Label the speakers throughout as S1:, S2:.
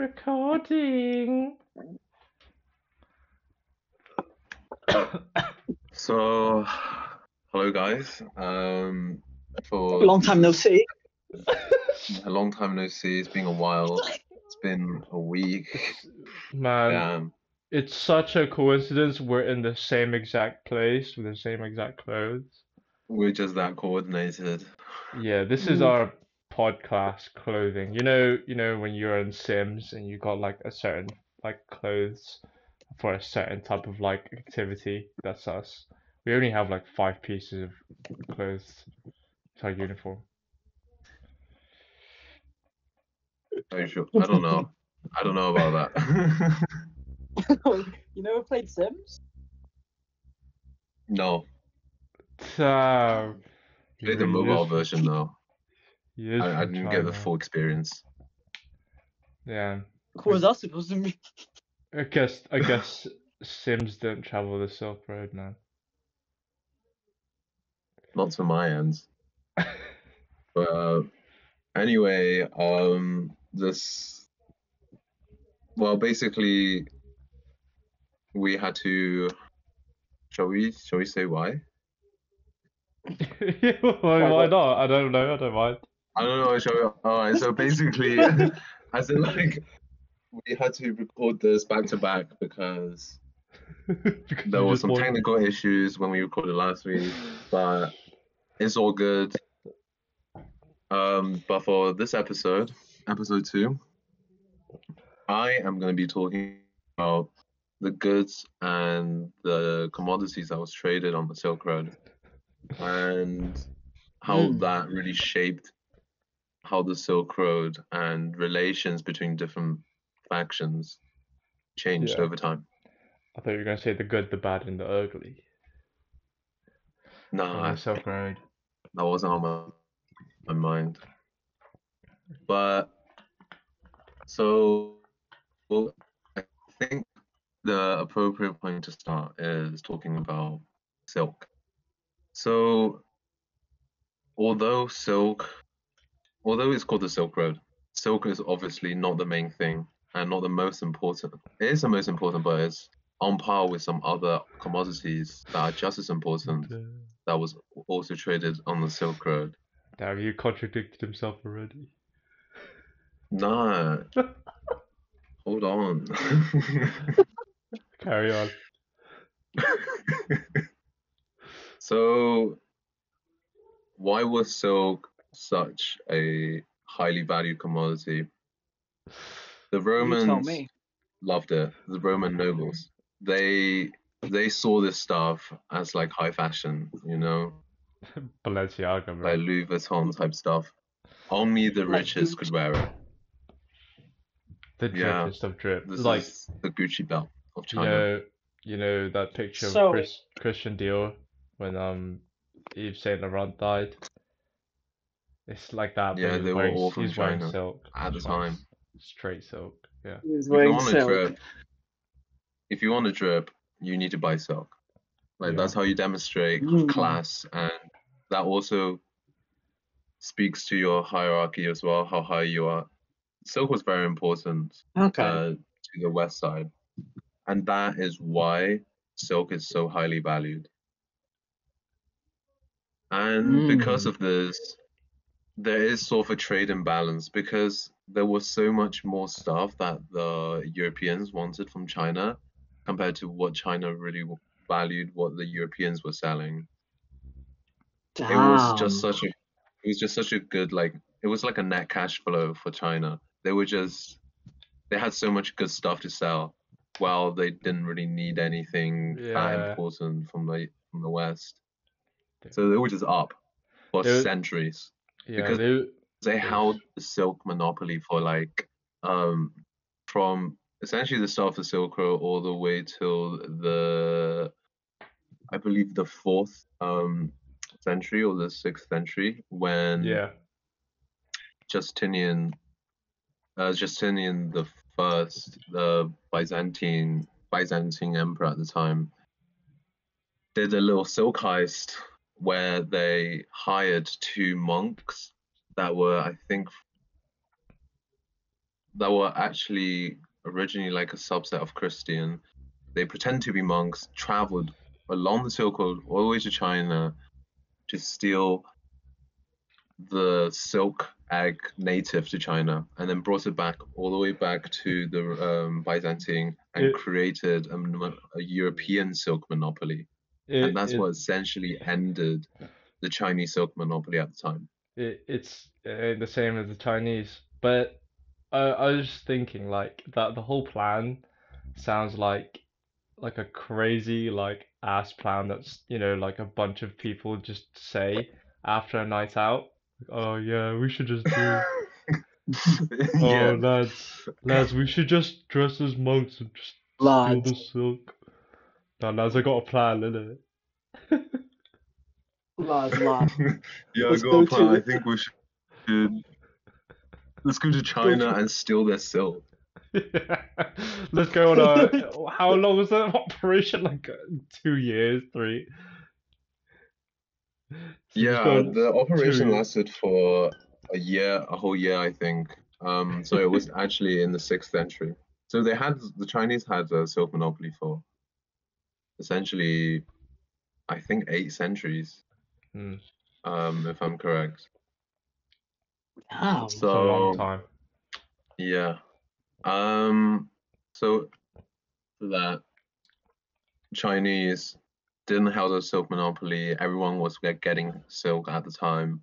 S1: Recording.
S2: So, hello guys. Um, for
S3: Long time no see.
S2: a long time no see. It's been a while. It's been a week.
S1: Man,
S2: Damn.
S1: it's such a coincidence we're in the same exact place with the same exact clothes.
S2: We're just that coordinated.
S1: Yeah, this is
S3: Mm.
S1: our podcast clothing. You know, you know when you're in Sims and you got like a certain like clothes for a certain type of like activity. That's us. We only have like five pieces of clothes. It's our uniform.
S2: Are you sure? I don't know. I don't know about that.
S3: you never played Sims?
S2: No.
S1: So.
S2: Played the mobile
S1: is-
S2: version though.
S1: He is
S2: I, I didn't get the full experience.
S1: Yeah.
S3: What was that supposed to mean?
S1: I guess I guess Sims don't travel the Silk Road now.
S2: Not to my ends. But uh, anyway, um, this. Well, basically, we had to. Shall we? Shall we say why?
S1: why, why not? I don't know. I don't mind.
S2: I don't know. Shall we? All right. So basically, as in like, we had to record this back to back because there were some technical issues when we recorded last week, but it's all good. Um, but for this episode, episode two, I am going to be talking about the goods and the commodities that was traded on the Silk Road and how
S3: Hmm.
S2: that really shaped how the Silk Road and relations between different factions changed
S1: Yeah.
S2: over time.
S1: I thought you were gonna say the good, the bad, and the ugly.
S2: No,
S1: on
S2: I
S1: the Silk Road.
S2: that wasn't on my, my mind. But so well, I think the appropriate point to start is talking about silk. So although silk although it's called the Silk Road, silk is obviously not the main thing and not the most important. It is the most important, but it's on par with some other commodities that are just as important that was also traded on the Silk Road.
S1: Damn, you contradicted himself already.
S2: Nah. Hold on.
S1: Carry on.
S2: so, why was silk such a highly valued commodity? The Romans
S3: me.
S2: loved it. The Roman nobles. They they saw this stuff as like high fashion, you know,
S1: Balenciaga, bro.
S2: like Louis Vuitton type stuff. Only the richest could wear it.
S1: The
S2: yeah.
S1: of drip.
S2: This
S1: like,
S2: is the Gucci belt of
S1: you know, you know that picture
S3: So-
S1: of Chris, Christian Dior when um Yves Saint Laurent died. It's like that. but
S2: Yeah,
S1: he's
S2: they were
S1: wearing,
S2: all from China
S1: silk.
S2: at the time.
S1: Straight silk. Yeah.
S3: He was
S2: if you
S3: wearing
S2: want to
S3: silk.
S2: drip, if you want to drip, you need to buy silk. Like
S1: Yeah.
S2: that's how you demonstrate
S3: Mm.
S2: class, and that also speaks to your hierarchy as well, how high you are. Silk was very important
S3: Okay.
S2: uh, to the west side, and that is why silk is so highly valued. And because
S3: Mm.
S2: of this, there is sort of a trade imbalance because there was so much more stuff that the Europeans wanted from China compared to what China really valued what the Europeans were selling. It was just such a it was just such a good like it was like a net cash flow for China. They were just they had so much good stuff to sell while they didn't really need anything that important from the from the West. So they were just up for
S1: They
S2: centuries
S1: Yeah,
S2: Because-
S1: they
S2: they held the silk monopoly for like um from essentially the start of the Silk Road all the way till the I believe the fourth um century or the sixth century when
S1: yeah.
S2: Justinian uh, Justinian the first the Byzantine Byzantine emperor at the time did a little silk heist where they hired two monks that were, I think, that were actually originally like a subset of Christian. They pretend to be monks, traveled along the Silk Road all the way to China to steal the silk egg native to China, and then brought it back all the way back to the um, Byzantine and
S1: It-
S2: created a, a European silk monopoly,
S1: It,
S2: and that's
S1: it,
S2: what essentially ended the Chinese silk monopoly at the time.
S1: it, it's uh, the same as the Chinese. But I, I was just thinking like that the whole plan sounds like like a crazy like ass plan that's you know like a bunch of people just say after a night out. Oh yeah, we should just do. Oh
S2: yeah,
S1: lads, lads, we should just dress as monks and just steal
S3: Lads.
S1: the silk. Now lads, I got a plan, innit?
S3: Lads, lads.
S2: yeah,
S3: Let's
S2: go
S3: go
S2: on, plan.
S3: to-
S2: I think we should. Let's go to China and steal their silk.
S1: Let's go on a. How long was that operation? Like uh, two years, three. So
S2: Yeah, the operation
S1: to-
S2: lasted for a year, a whole year, I think. Um, so it was actually in the sixth century. So they had the Chinese had a silk monopoly for essentially, I think, eight centuries,
S1: Hmm,
S2: um, if I'm correct.
S3: Damn.
S1: it's a long time.
S2: yeah, um, so that Chinese didn't have a silk monopoly. Everyone was getting silk at the time.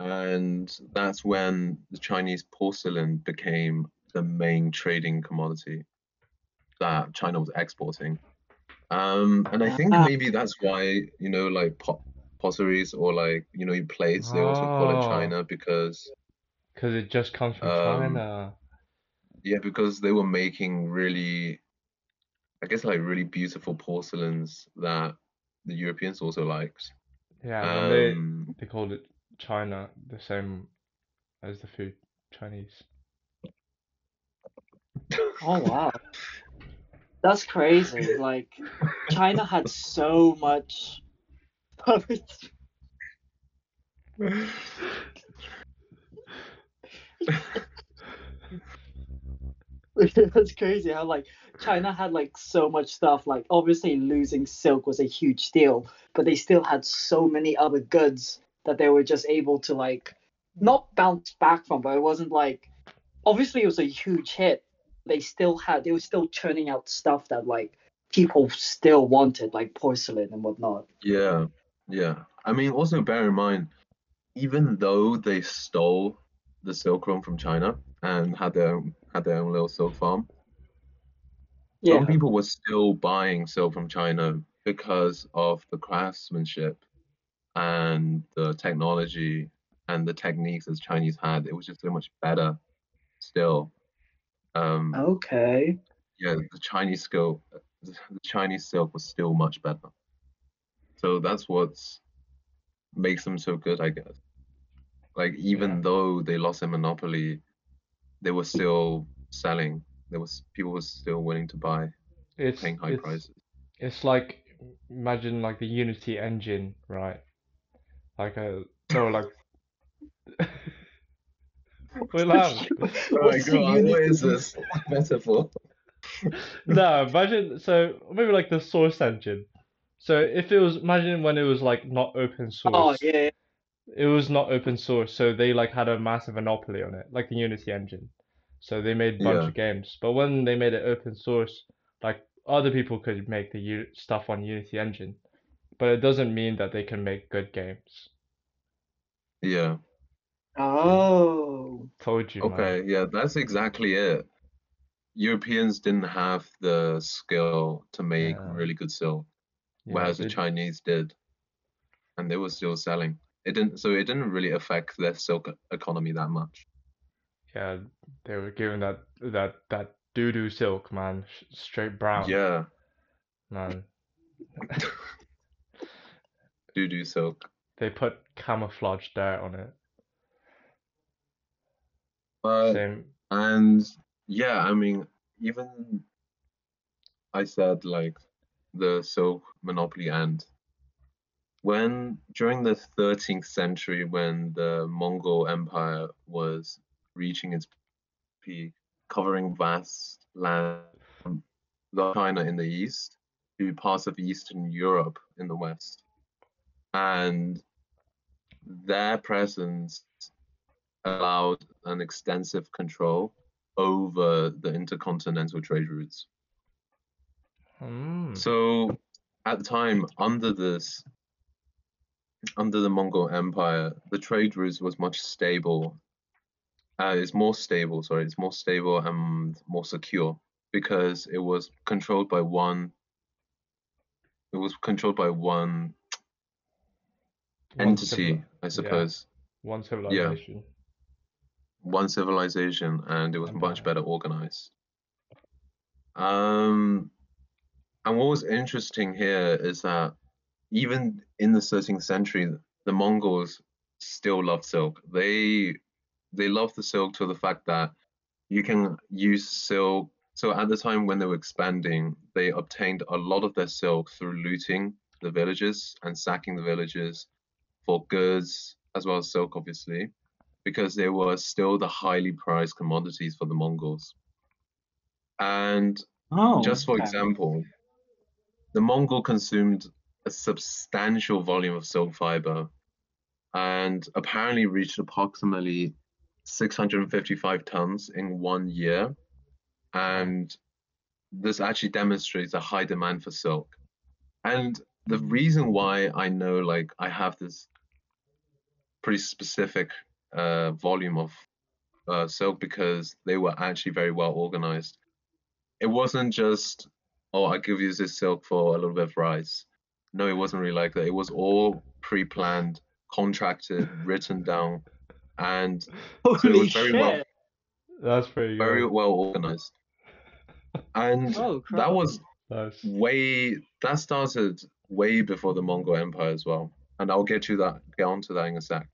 S2: And that's when the Chinese porcelain became the main trading commodity that China was exporting. Um, and I think
S3: Ah.
S2: maybe that's why, you know, like pot potteries or like, you know, plates, they also call it
S1: Oh.
S2: China because,
S1: Because it just comes from
S2: Um,
S1: China.
S2: yeah, because they were making really, I guess, like really beautiful porcelains that the Europeans also liked.
S1: Yeah, and they
S2: Um,
S1: they called it China, the same as the food Chinese.
S3: Oh wow. That's crazy. Like China had so much That's crazy how like China had like so much stuff. Like obviously losing silk was a huge deal, but they still had so many other goods that they were just able to like not bounce back from. But it wasn't like obviously it was a huge hit. They still had they were still churning out stuff that like people still wanted, like porcelain and whatnot.
S2: Yeah, yeah. I mean, also bear in mind, even though they stole the silkworm from China and had their own, had their own little silk farm,
S3: Yeah.
S2: some people were still buying silk from China because of the craftsmanship and the technology and the techniques that Chinese had. It was just so much better still. Um,
S3: Okay.
S2: yeah, the Chinese skill, the Chinese silk was still much better. So that's what makes them so good, I guess. Like even
S1: Yeah.
S2: though they lost their monopoly, they were still selling. There was people were still willing to buy,
S1: It's
S2: paying high
S1: it's
S2: prices.
S1: it's like imagine like the Unity engine, right? Like a no like We're loud.
S2: Oh my
S3: What's the
S2: god, what is this metaphor?
S1: No, imagine so maybe like the source engine. So if it was imagine when it was like not open source.
S3: Oh yeah.
S1: It was not open source, so they like had a massive monopoly on it, like the Unity engine. So they made a bunch
S2: Yeah.
S1: of games. But when they made it open source, like other people could make the U stuff on Unity engine. But it doesn't mean that they can make good games.
S2: Yeah.
S3: Oh.
S1: Told you, man.
S2: Okay, yeah, that's exactly it. Europeans didn't have the skill to make
S1: Yeah.
S2: really good silk,
S1: Yeah,
S2: whereas the Chinese did, and they were still selling. It didn't, so it didn't really affect their silk economy that much.
S1: yeah, they were given that that that doo-doo silk, man, sh- straight brown,
S2: Yeah,
S1: man.
S2: doo doo silk.
S1: They put camouflage dirt on it. Same.
S2: and yeah, I mean, even I said like the silk monopoly and When during the 13th century, when the Mongol Empire was reaching its peak, covering vast land from China in the east to parts of Eastern Europe in the west. And their presence allowed an extensive control over the intercontinental trade routes.
S1: Hmm.
S2: So at the time, under this, under the Mongol Empire, the trade routes was much stable. Uh, it's more stable, sorry, it's more stable and more secure because it was controlled by one. It was controlled by one
S1: One
S2: entity,
S1: civili-
S2: I
S1: yeah.
S2: suppose,
S1: One civilization.
S2: One civilization, and it was much better organized. Um, and what was interesting here is that even in the 13th century, the Mongols still loved silk. They they loved the silk to the fact that you can use silk. So at the time when they were expanding, they obtained a lot of their silk through looting the villages and sacking the villages for goods as well as silk, obviously, because they were still the highly prized commodities for the Mongols. And
S3: Oh,
S2: just for
S3: okay.
S2: example, the Mongol consumed a substantial volume of silk fiber and apparently reached approximately 655 tons in one year. And this actually demonstrates a high demand for silk. And the reason why I know, like, I have this pretty specific uh, volume of uh, silk because they were actually very well organized. It wasn't just, oh, I give you this silk for a little bit of rice. No, it wasn't really like that. It was all pre-planned, contracted, written down, and
S3: Holy
S2: was very
S3: shit!
S2: well-
S1: That's pretty
S2: very well organized. And
S3: Oh,
S2: that was
S1: Nice.
S2: way that started way before the Mongol Empire as well. And I'll get you that get onto that in a sec.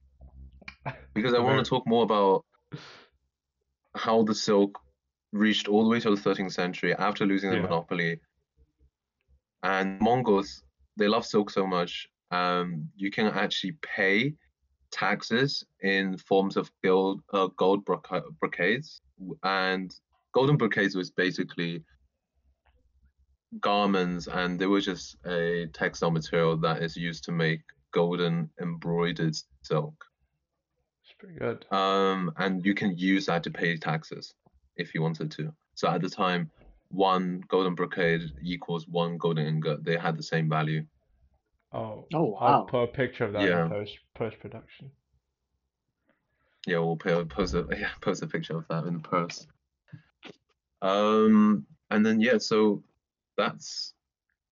S2: Because I want to talk more about how the silk reached all the way to the 13th century after losing the
S1: Yeah.
S2: monopoly. And Mongols, they love silk so much, um, you can actually pay taxes in forms of gold, uh, gold broca- brocades. And golden brocades was basically garments, and they were just a textile material that is used to make golden embroidered silk.
S1: It's pretty good.
S2: Um, and you can use that to pay taxes if you wanted to. So at the time, one golden brocade equals one golden ingot. They had the same value.
S1: Oh,
S3: Oh,
S1: I'll
S3: wow.
S1: put a picture of that
S2: Yeah.
S1: in post post production.
S2: Yeah, we'll pay, post a yeah, post a picture of that in the post. Um, and then yeah, so that's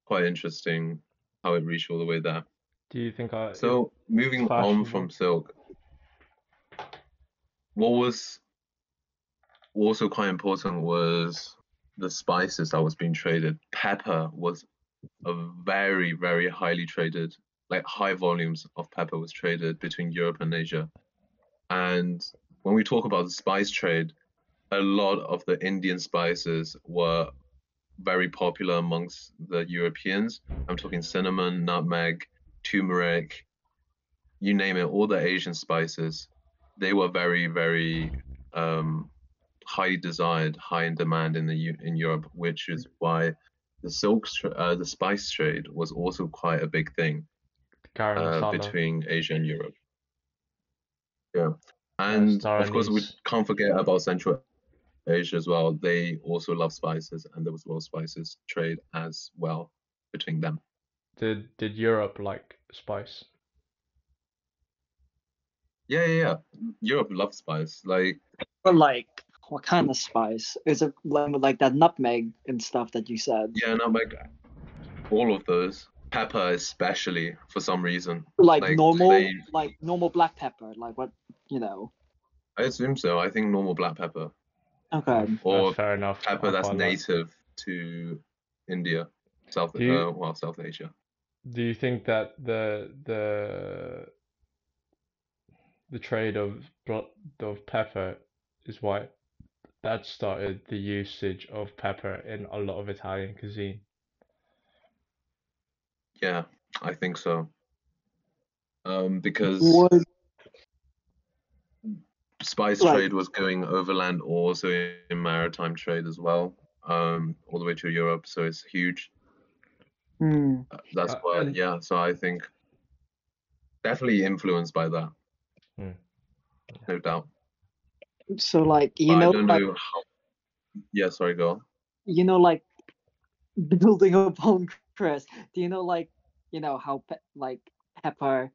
S2: quite interesting how it reached all the way there.
S1: Do you think I?
S2: So moving on from silk, what was also quite important was the spices that was being traded. Pepper was a very, very highly traded, like high volumes of pepper was traded between Europe and Asia. And when we talk about the spice trade, a lot of the Indian spices were very popular amongst the Europeans. I'm talking cinnamon, nutmeg, turmeric, you name it, all the Asian spices, they were very, very um, highly desired, high in demand in the in Europe, which is why the silk, uh, the spice trade was also quite a big thing uh, between Asia and Europe. Yeah, and of course we can't forget about Central Asia as well. They also love spices, and there was a lot of spices trade as well between them.
S1: Did did Europe like spice?
S2: Yeah, yeah, yeah. Europe loves spice. Like
S3: Or like, what kind of spice? Is it like, like that nutmeg and stuff that you said?
S2: Yeah, nutmeg, all of those. Pepper, especially for some reason.
S3: Like,
S2: Like,
S3: normal,
S2: they-
S3: like normal black pepper, like what you know.
S2: I assume so. I think normal black pepper
S3: Okay.
S2: or
S1: That's fair enough.
S2: pepper that's
S1: quite like-
S2: native to India, South,
S1: Do you-
S2: uh, well, South Asia.
S1: Do you think that the the the trade of bro- of pepper is why that started the usage of pepper in a lot of Italian cuisine?
S2: Yeah, I think so. Um, because
S3: Would
S2: spice
S3: Like-
S2: trade was going overland, also in maritime trade as well, um, all the way to Europe. So it's huge. Uh, That's
S1: Uh,
S2: why, yeah. So I think definitely influenced by that,
S1: Hmm.
S2: no doubt.
S3: So like you
S2: But
S3: know like
S2: know how. Yeah, sorry, go on.
S3: you know like building upon Chris. Do you know like you know how pe- like pepper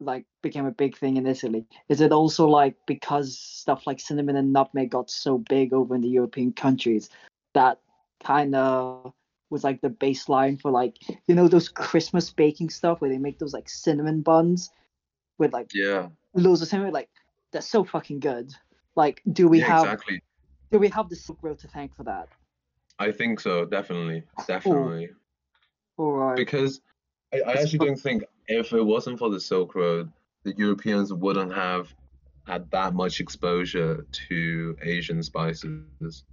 S3: like became a big thing in Italy? Is it also like because stuff like cinnamon and nutmeg got so big over in the European countries that kind of was like the baseline for like you know those Christmas baking stuff where they make those like cinnamon buns with like
S2: Yeah,
S3: loads of cinnamon like that's so fucking good. Like do we
S2: yeah,
S3: have
S2: exactly.
S3: do we have the Silk Road to thank for that?
S2: I think so, definitely, definitely.
S3: All right.
S2: Because I, I actually don't think if it wasn't for the Silk Road, the Europeans wouldn't have had that much exposure to Asian spices.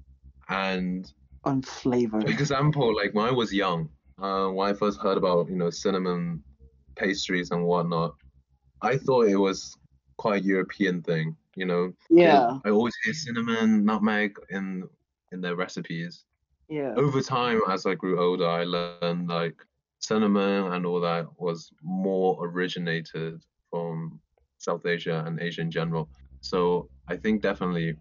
S2: And
S3: on flavor.
S2: for example, like when I was young, uh, when I first heard about you know cinnamon pastries and whatnot, I thought it was quite a European thing. You know,
S3: Yeah,
S2: I always hear cinnamon, nutmeg in in their recipes.
S3: yeah.
S2: Over time, as I grew older, I learned like cinnamon and all that was more originated from South Asia and Asia in general. So I think definitely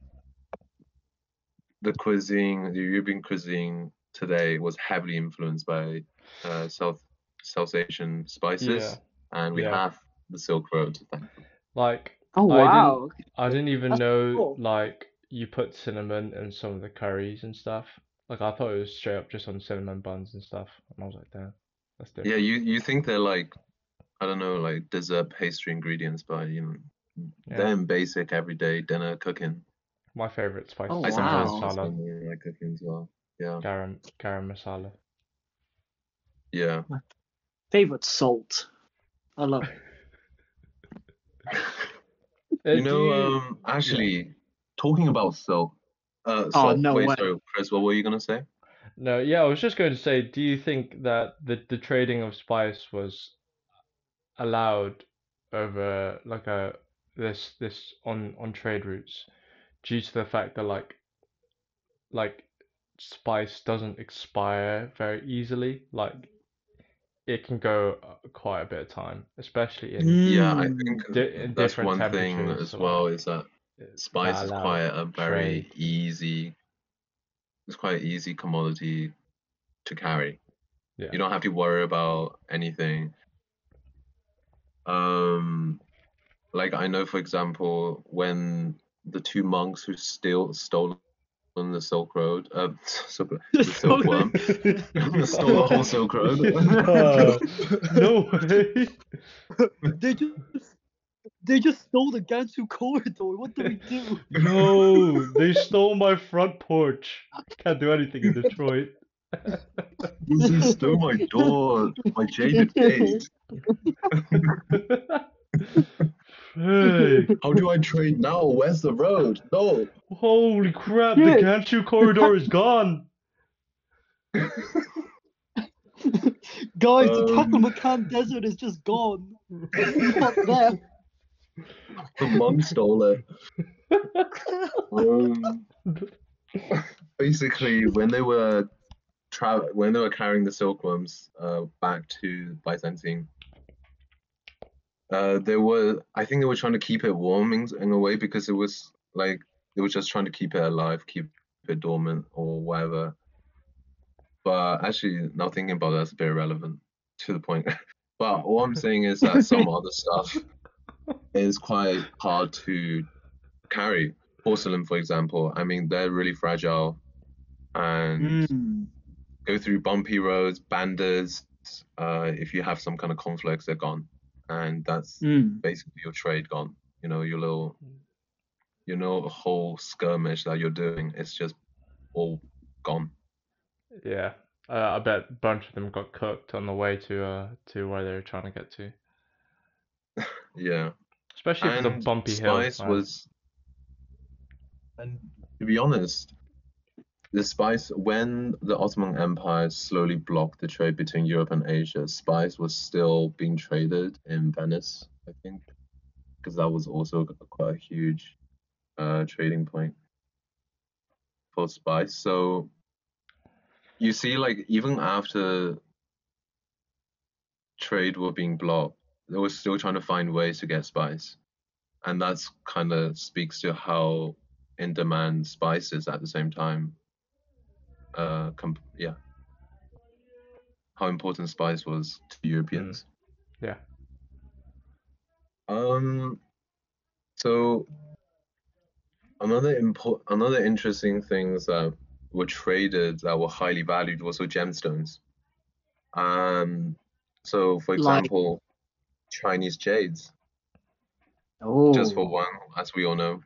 S2: the cuisine, the European cuisine today was heavily influenced by uh, South South Asian spices,
S1: Yeah.
S2: and we
S1: Yeah.
S2: have the Silk Road to thank. for.
S1: Like
S3: Oh
S1: I didn't-
S3: wow.
S1: I didn't even
S3: That's
S1: know
S3: cool.
S1: like you put cinnamon in some of the curries and stuff. Like I thought it was straight up just on cinnamon buns and stuff. And I was like, damn, that's different.
S2: Yeah, you you think they're like I don't know, like dessert pastry ingredients, but you know,
S1: Yeah.
S2: they're in basic everyday dinner cooking.
S1: My favorite spice
S3: Oh,
S2: I sometimes
S3: wow.
S1: garam
S2: also
S1: masala.
S2: like cooking as well. Yeah,
S1: Garam garam masala.
S2: yeah.
S3: Favorite salt. I love it.
S2: You know, um, actually, talking about salt. Uh,
S3: Oh,
S2: salt.
S3: no
S2: wait,
S3: way.
S2: sorry, Chris, what were you gonna say?
S1: No, yeah, I was just going to say, do you think that the the trading of spice was allowed over like a this this on on trade routes due to the fact that like like spice doesn't expire very easily, like it can go uh, quite a bit of time, especially in
S2: Yeah, I
S3: Mm.
S2: think
S1: Di- in
S2: that's one thing as well is that
S1: that
S2: spice is quite a very
S1: trade.
S2: easy. It's quite an easy commodity to carry.
S1: Yeah.
S2: You don't have to worry about anything. Um, like I know, for example, when the two monks who still stole on the Silk Road, uh, Silk Road, the silkworm, stole the whole Silk Road.
S1: Oh, no way.
S3: They just they just stole the Gansu corridor. What do we do?
S1: No, they stole my front porch. Can't do anything in Detroit.
S2: They stole my door, my jaded gate.
S1: Hey,
S2: How do I trade now? Where's the road? No.
S1: Holy crap, the
S3: Shit.
S1: Corridor is gone.
S3: Guys, the
S2: Um.
S3: Taklamakan Desert is just gone. It's not there.
S2: The monk stole it. Um, basically, when they were tra- when they were carrying the silkworms uh, back to Byzantine, uh, they were I think they were trying to keep it warm in, in a way because it was like they were just trying to keep it alive, keep it dormant or whatever. But actually, now thinking about it, that's a bit irrelevant to the point. but all I'm saying is that some other stuff is quite hard to carry. Porcelain, for example, I mean, they're really fragile and
S3: Mm.
S2: go through bumpy roads, banders. Uh, if you have some kind of conflicts, they're gone, and that's
S3: Mm.
S2: basically your trade gone. You know, your little, you know, a whole skirmish that you're doing, it's just all gone.
S1: Yeah, uh, I bet a bunch of them got cooked on the way to uh to where they were trying to get to.
S2: Yeah.
S1: Especially if it's a bumpy hill.
S2: spice
S1: man.
S2: was and to be honest the spice when the ottoman empire slowly blocked the trade between europe and asia spice was still being traded in venice i think because that was also quite a huge uh, trading point for spice. So you see, like even after trade were being blocked, they were still trying to find ways to get spice, and that's kind of speaks to how in demand spice is at the same time. Uh, comp- yeah, how important spice was to Europeans.
S1: Yeah.
S2: Um. So another import, another interesting things that were traded that were highly valued was with gemstones. Um. So, for
S3: Like-
S2: example, Chinese jades,
S3: Oh.
S2: just for one, as we all know.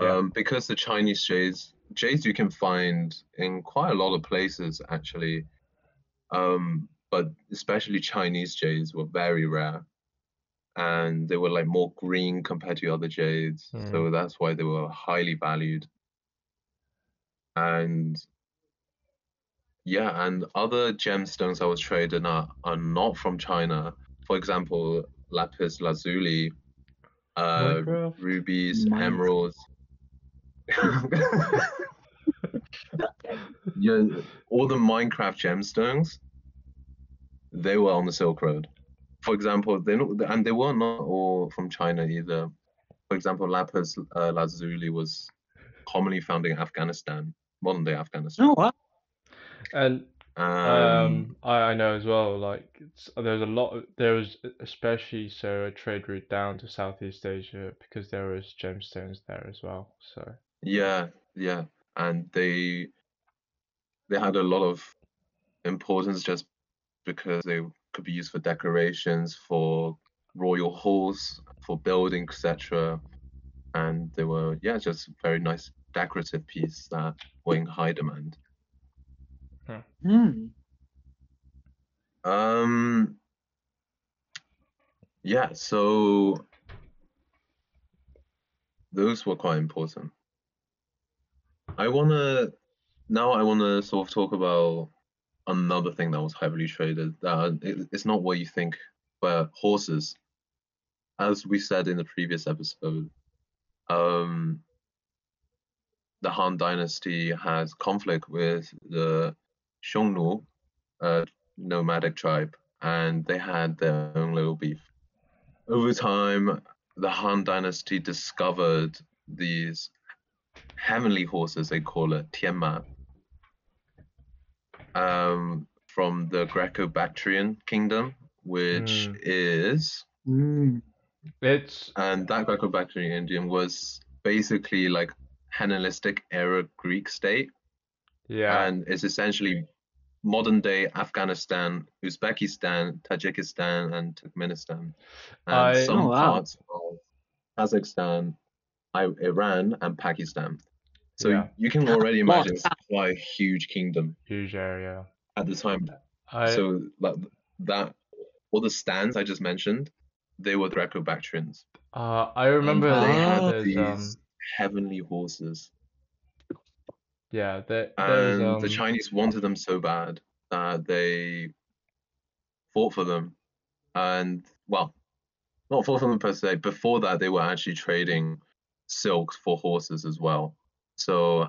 S1: Yeah.
S2: Um, because the Chinese jades, jades you can find in quite a lot of places actually. Um, but especially Chinese jades were very rare. And they were like more green compared to other jades. So that's why they were highly valued. And yeah, and other gemstones I was trading are, are not from China. For example, lapis lazuli, uh, rubies,
S3: Minecraft.
S2: emeralds. yeah, all the Minecraft gemstones, they were on the Silk Road. For example, they not, and they were not all from China either. For example, lapis uh, lazuli was commonly found in Afghanistan, modern day Afghanistan.
S3: Oh, wow.
S1: And
S2: Um,
S1: Um, I, I know as well, like there's a lot of, there was especially so a trade route down to Southeast Asia because there was gemstones there as well. So
S2: Yeah, yeah, and they they had a lot of importance just because they could be used for decorations, for royal halls, for building, etc. And they were yeah, just very nice decorative piece that were in high demand.
S3: Hmm.
S2: Um, yeah, so those were quite important. I wanna now I wanna sort of talk about another thing that was heavily traded. That it, it's not what you think, but horses. As we said in the previous episode, um, the Han Dynasty has conflict with the Xiongnu, uh, nomadic tribe, and they had their own little beef. Over time, the Han Dynasty discovered these heavenly horses, they call it Tianma, um, from the Greco-Bactrian kingdom, which
S1: Mm.
S2: is
S3: Hmm.
S1: it's
S2: and that Greco-Bactrian Indian was basically like Hellenistic era Greek state,
S1: yeah,
S2: and it's essentially modern day Afghanistan, Uzbekistan, Tajikistan, and Turkmenistan, and
S1: I-
S2: some
S3: Oh, wow.
S2: parts of Kazakhstan, Iran, and Pakistan. So
S1: Yeah.
S2: you can already imagine it's quite a huge kingdom
S1: huge area.
S2: at the time.
S1: I
S2: so like that, all the stands I just mentioned, they were Greco-Bactrians.
S1: uh I
S2: And
S1: remember
S2: they had
S1: there's
S2: these
S1: um
S2: heavenly horses.
S1: yeah there there's
S2: and the
S1: um
S2: Chinese wanted them so bad that they fought for them. And well, not fought for them per se. Before that, they were actually trading silks for horses as well. So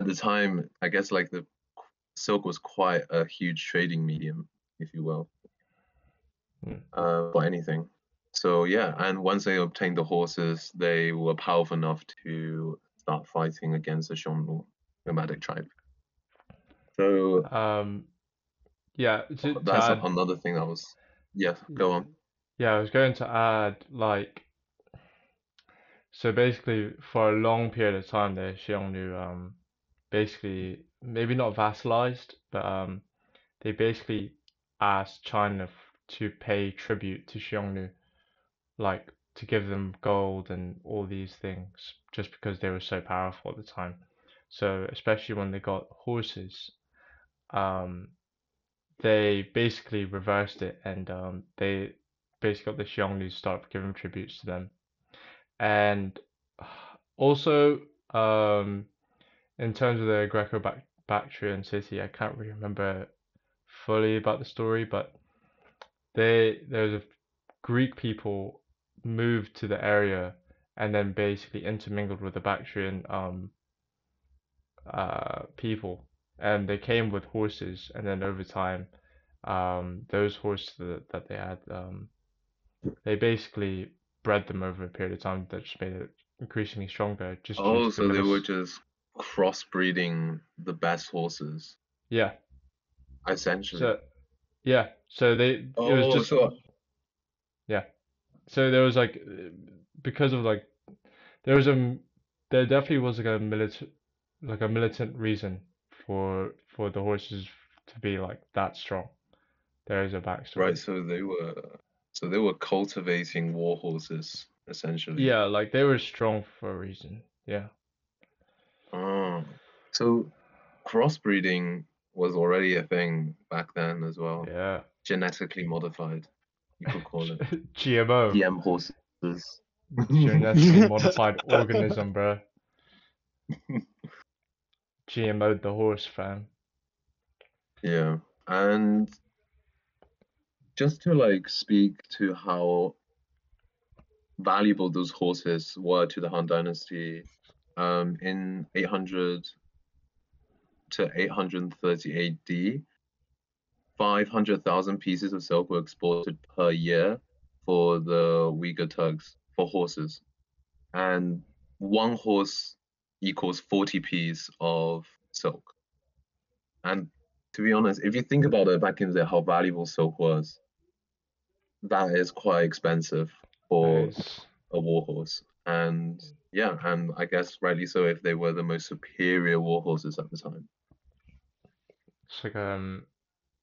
S2: at the time, I guess like the silk was quite a huge trading medium, if you will,
S1: Hmm.
S2: uh, for anything. So yeah, and once they obtained the horses, they were powerful enough to start fighting against the Xiongnu nomadic tribe. So
S1: um yeah to, to
S2: that's
S1: add
S2: another thing that was yeah, go on.
S1: Yeah, I was going to add like so basically for a long period of time the Xiongnu um basically maybe not vassalized but um they basically asked China to pay tribute to Xiongnu like to give them gold and all these things just because they were so powerful at the time. So especially when they got horses um they basically reversed it and um they basically got the Xiongnu to start giving tributes to them. And also, um, in terms of the Greco-Bactrian city, I can't really remember fully about the story, but they there was a Greek people moved to the area and then basically intermingled with the Bactrian um, uh, people, and they came with horses, and then over time, um, those horses that, that they had, um, they basically bred them over a period of time that just made it increasingly stronger. Just
S2: Oh, so they were just crossbreeding the best horses,
S1: yeah.
S2: essentially.
S1: So yeah, so they it
S2: oh,
S1: was just
S2: so
S1: yeah. So there was like because of like there was a there definitely was like a militant like a militant reason for for the horses to be like that strong. There is a backstory.
S2: right, so they were so they were cultivating war horses, essentially.
S1: Yeah, like they were strong for a reason. Yeah.
S2: Oh, so crossbreeding was already a thing back then as well.
S1: Yeah.
S2: Genetically modified, you could call it.
S1: GMO.
S2: GM horses.
S1: Genetically modified organism, bro. GMO'd the horse, fam.
S2: Yeah, and just to like speak to how valuable those horses were to the Han Dynasty, um, in 800 to 830 AD, 500,000 pieces of silk were exported per year for the Uyghur Turks for horses, and one horse equals 40 pieces of silk. And to be honest, if you think about it back in the day, how valuable silk was, that is quite expensive for
S1: It's-
S2: a warhorse. And yeah, and I guess rightly so if they were the most superior warhorses at the time.
S1: It's like um,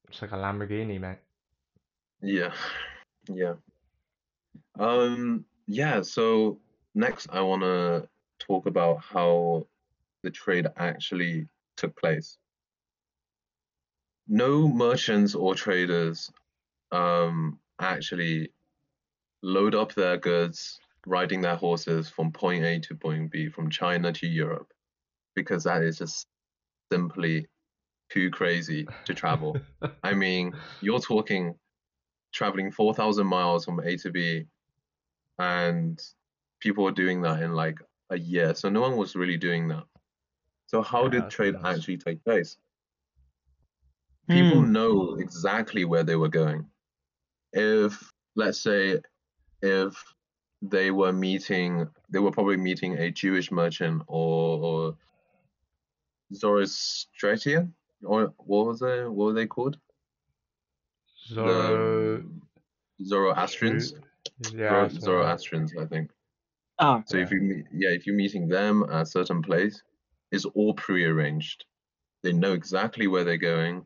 S1: it's like a Lamborghini, mate.
S2: Yeah, yeah. Um, yeah, so next I want to talk about how the trade actually took place. No merchants or traders um, actually load up their goods riding their horses from point A to point B, from China to Europe, because that is just simply too crazy to travel. I mean, you're talking traveling 4,000 miles from A to B, and people were doing that in like a year. So no one was really doing that. So how
S1: Yeah,
S2: did trade
S1: nuts.
S2: actually take place? People
S3: Hmm.
S2: know exactly where they were going. If, let's say, if they were meeting, they were probably meeting a Jewish merchant or, or Zoroastrian, or what was it? What were they called?
S1: Zoro.
S2: The Zoroastrians.
S1: Yeah.
S2: Zoro-
S1: something like that.
S2: Zoroastrians, I think.
S3: Oh,
S2: So if you yeah, if you're meeting them at a certain place, it's all pre-arranged. They know exactly where they're going,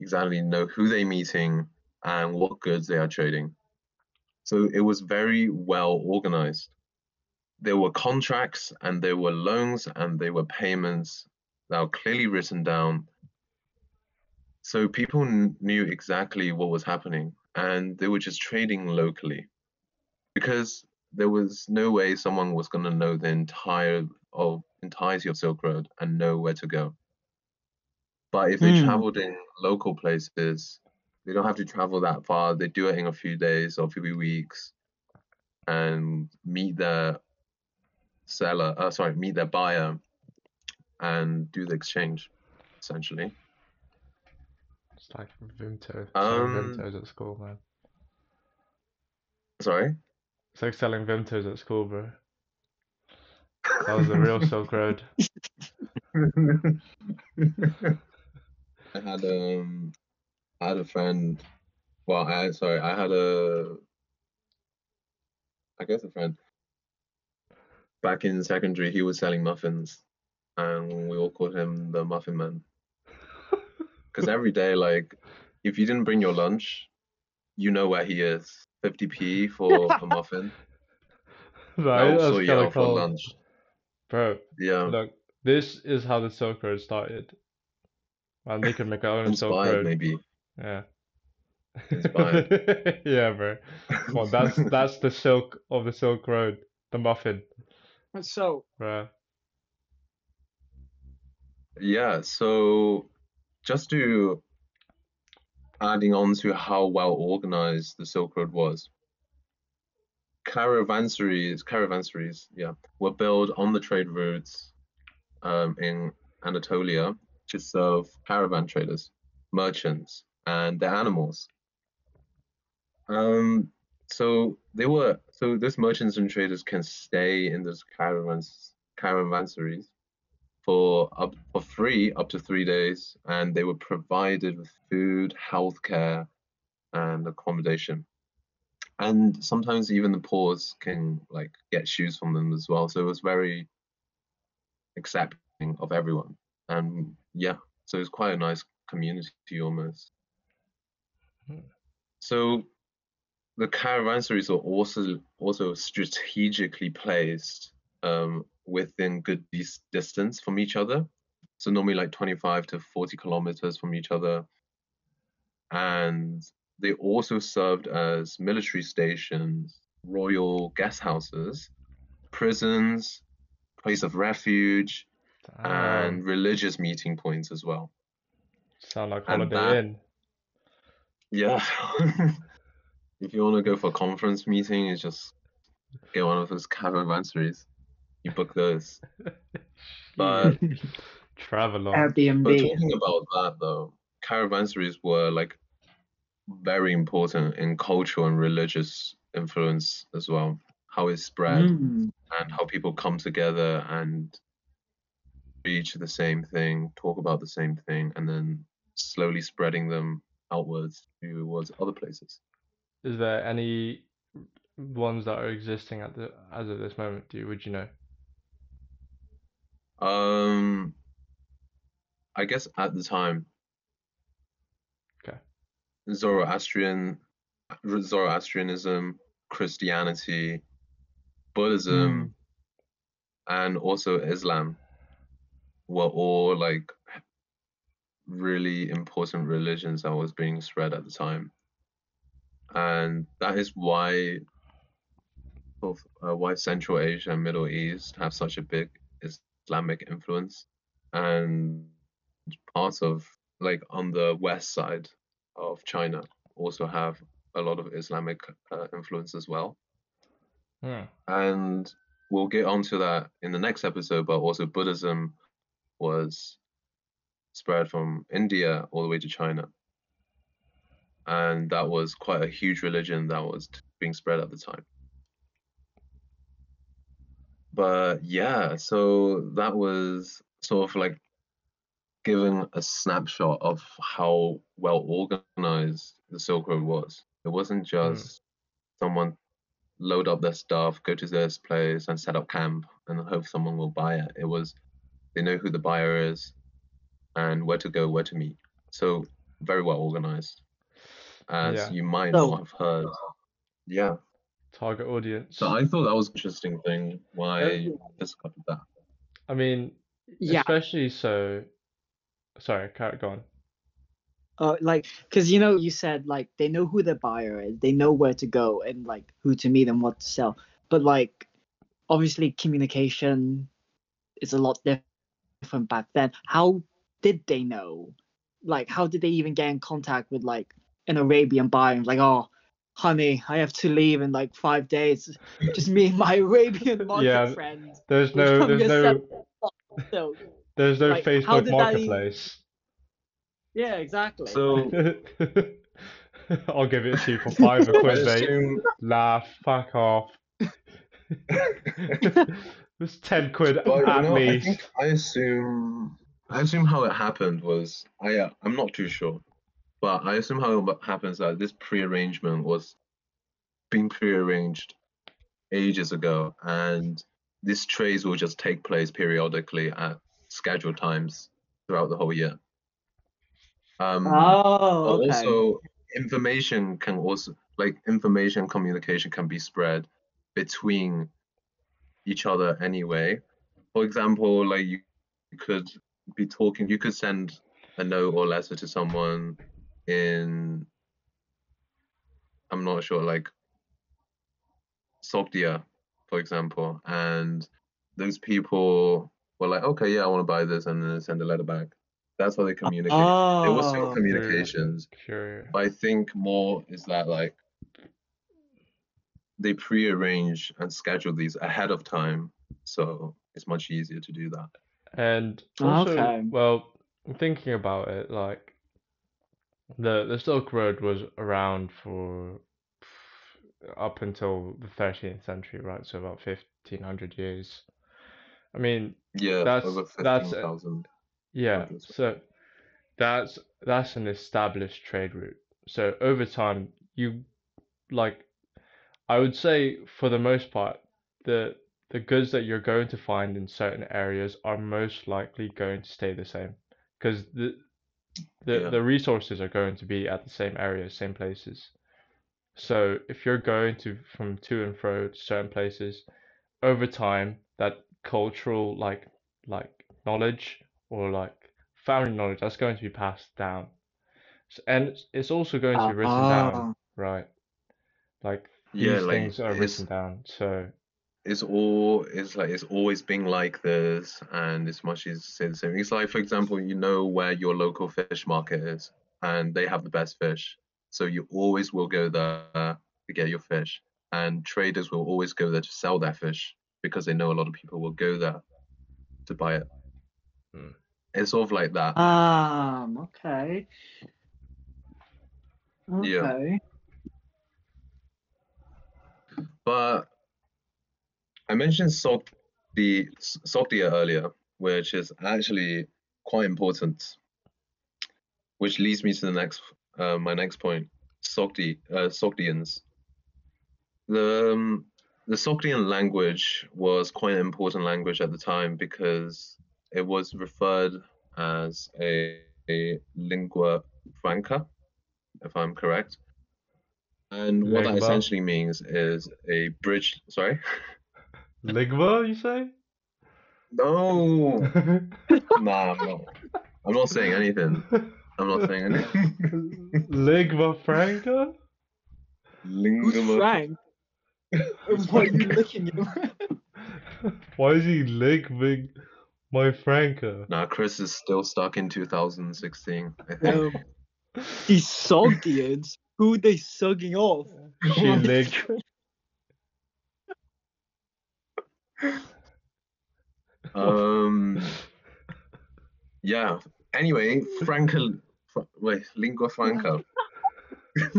S2: exactly know who they're meeting, and what goods they are trading. So it was very well organized. There were contracts and there were loans and there were payments that were clearly written down. So people kn- knew exactly what was happening and they were just trading locally because there was no way someone was going to know the entire of entirety of Silk Road and know where to go. But if they
S3: Hmm.
S2: traveled in local places, they don't have to travel that far. They do it in a few days or a few weeks, and meet their seller. Uh, sorry, meet their buyer, and do the exchange, essentially.
S1: It's like Vimto.
S2: Um,
S1: Vimtos at school, man.
S2: Sorry.
S1: It's like selling Vimtos at school, bro. That was the real Silk Road.
S2: I had um, I had a friend. Well, I sorry, I had a, I guess a friend. Back in secondary, he was selling muffins, and we all called him the Muffin Man. Because every day, like, if you didn't bring your lunch, you know where he is. 50p for a muffin.
S1: Right, that's
S2: also yell for lunch.
S1: Bro,
S2: Yeah,
S1: look, this is how the Silk Road started. And they could make our own Silk Road.
S2: maybe.
S1: Yeah.
S2: Inspired.
S1: Yeah, bro. Come on, that's that's the silk of the Silk Road, the muffin,
S3: so
S1: bro.
S2: Yeah, so just to adding on to how well organized the Silk Road was, Caravansaries, caravansaries, yeah, were built on the trade routes um, in Anatolia to serve caravan traders, merchants, and the animals. Um, so they were so those merchants and traders can stay in those caravans caravansaries for up for free up to three days, and they were provided with food, healthcare, and accommodation. And sometimes even the poor can like get shoes from them as well. So it was very accepting of everyone. And yeah, so it's quite a nice community almost. So the caravansaries are also also strategically placed um, within good dis- distance from each other. So normally like 25 to 40 kilometers from each other. And they also served as military stations, royal guest houses, prisons, place of refuge, and religious meeting points as well.
S1: Sound like
S2: and
S1: Holiday
S2: that-
S1: Inn.
S2: Yeah. if you want to go for a conference meeting, it's just get one of those caravansaries. You book those. But
S1: Travelodge.
S2: But
S3: Airbnb.
S2: talking about that though, caravansaries were like very important in cultural and religious influence as well. How it spread
S3: Mm.
S2: and how people come together and reach the same thing, talk about the same thing, and then slowly spreading them outwards towards other places.
S1: Is there any ones that are existing at the as of this moment? Do you would you know?
S2: Um, I guess at the time,
S1: Okay.
S2: Zoroastrian, Zoroastrianism, Christianity, Buddhism, and also Islam were all like really important religions that was being spread at the time, and that is why of uh, why Central Asia and Middle East have such a big Islamic influence, and parts of like on the west side of China also have a lot of Islamic uh, influence as well
S1: Hmm.
S2: and we'll get onto that in the next episode. But also, Buddhism was spread from India all the way to China, and that was quite a huge religion that was being spread at the time. But yeah, so that was sort of like giving a snapshot of how well organized the Silk Road was. It wasn't hmm. just someone load up their stuff, go to this place and set up camp and hope someone will buy it. It was they know who the buyer is and where to go, where to meet. So very well organized. As
S1: Yeah.
S2: you might
S3: So-
S2: not have heard. Yeah.
S1: Target audience.
S2: So I thought that was an interesting thing why
S1: Yeah.
S2: I discovered that.
S1: I mean,
S3: Yeah.
S1: especially so. Sorry, carry go on.
S3: Uh, like, cause you know, you said like they know who the buyer is, they know where to go and like who to meet and what to sell. But like, obviously, communication is a lot different back then. How did they know? Like, how did they even get in contact with like an Arabian buyer? Like, oh, honey, I have to leave in like five days. Just me and my Arabian market
S1: Yeah,
S3: friends.
S1: There's no, there's no,
S3: So,
S1: there's no
S3: like,
S1: Facebook
S3: did that even-
S1: Marketplace.
S3: yeah, exactly.
S2: So
S1: I'll give it to you for five a
S2: I
S1: quid, mate.
S2: assume
S1: Laugh, fuck off. It's ten quid
S2: But you
S1: at
S2: know, I
S1: least.
S2: think I assume I assume how it happened was I uh, I'm not too sure, but I assume how it happens that this pre-arrangement was being pre-arranged ages ago, and these trades will just take place periodically at scheduled times throughout the whole year. Um,
S3: oh, okay.
S2: also information can also like information communication can be spread between each other anyway for example like you, you could be talking you could send a note or letter to someone in i'm not sure like Sogdia, for example and those people were like okay yeah i want to buy this and then send a letter back that's how they communicate
S3: oh,
S2: it was still communications
S1: Sure.
S2: but I think more is that like they pre-arrange and schedule these ahead of time, so it's much easier to do that.
S1: And also,
S3: Okay.
S1: well, thinking about it, like the the Silk Road was around for up until the 13th century, right? So about 1500 years. I mean,
S2: Yeah,
S1: That's-
S2: over
S1: that's
S2: fifteen
S1: a-
S2: thousand.
S1: yeah,
S2: so-
S1: so that's that's an established trade route. So over time, you like I would say for the most part, the the goods that you're going to find in certain areas are most likely going to stay the same because the the
S2: Yeah.
S1: the resources are going to be at the same areas, same places. So if you're going to from to and fro to certain places, over time, that cultural like like knowledge or like family knowledge that's going to be passed down. S- And it's, also going to be written down,
S3: Ah.
S1: right? Like
S2: Yeah,
S1: these
S2: like,
S1: things are written down. So
S2: it's all it's like it's always been like this and it's much easier to say the same. It's like for example, you know where your local fish market is and they have the best fish. So you always will go there to get your fish. And traders will always go there to sell their fish because they know a lot of people will go there to buy it.
S1: Hmm.
S2: It's sort of like that.
S3: Um, okay.
S2: Yeah. But I mentioned Sogdi, Sogdia earlier, which is actually quite important. Which leads me to the next, uh, my next point, Sogdi, uh, Sogdians. The um, the Sogdian language was quite an important language at the time because it was referred as a, a lingua franca, if I'm correct. And what that essentially means is a bridge. Sorry.
S1: Ligma, you say?
S2: No. nah, I'm not. I'm not saying anything. I'm not saying anything.
S1: Ligma Franca?
S3: Who's
S2: Lingua.
S3: Frank? Why are you looking at him?
S1: Why is he ligming my Franca?
S2: Nah, Chris is still stuck in 2016. I think.
S3: um, these Sogdians, who they sugging off?
S1: She licked.
S2: Um. Yeah. Anyway, Franca. Fr- wait, lingua franca.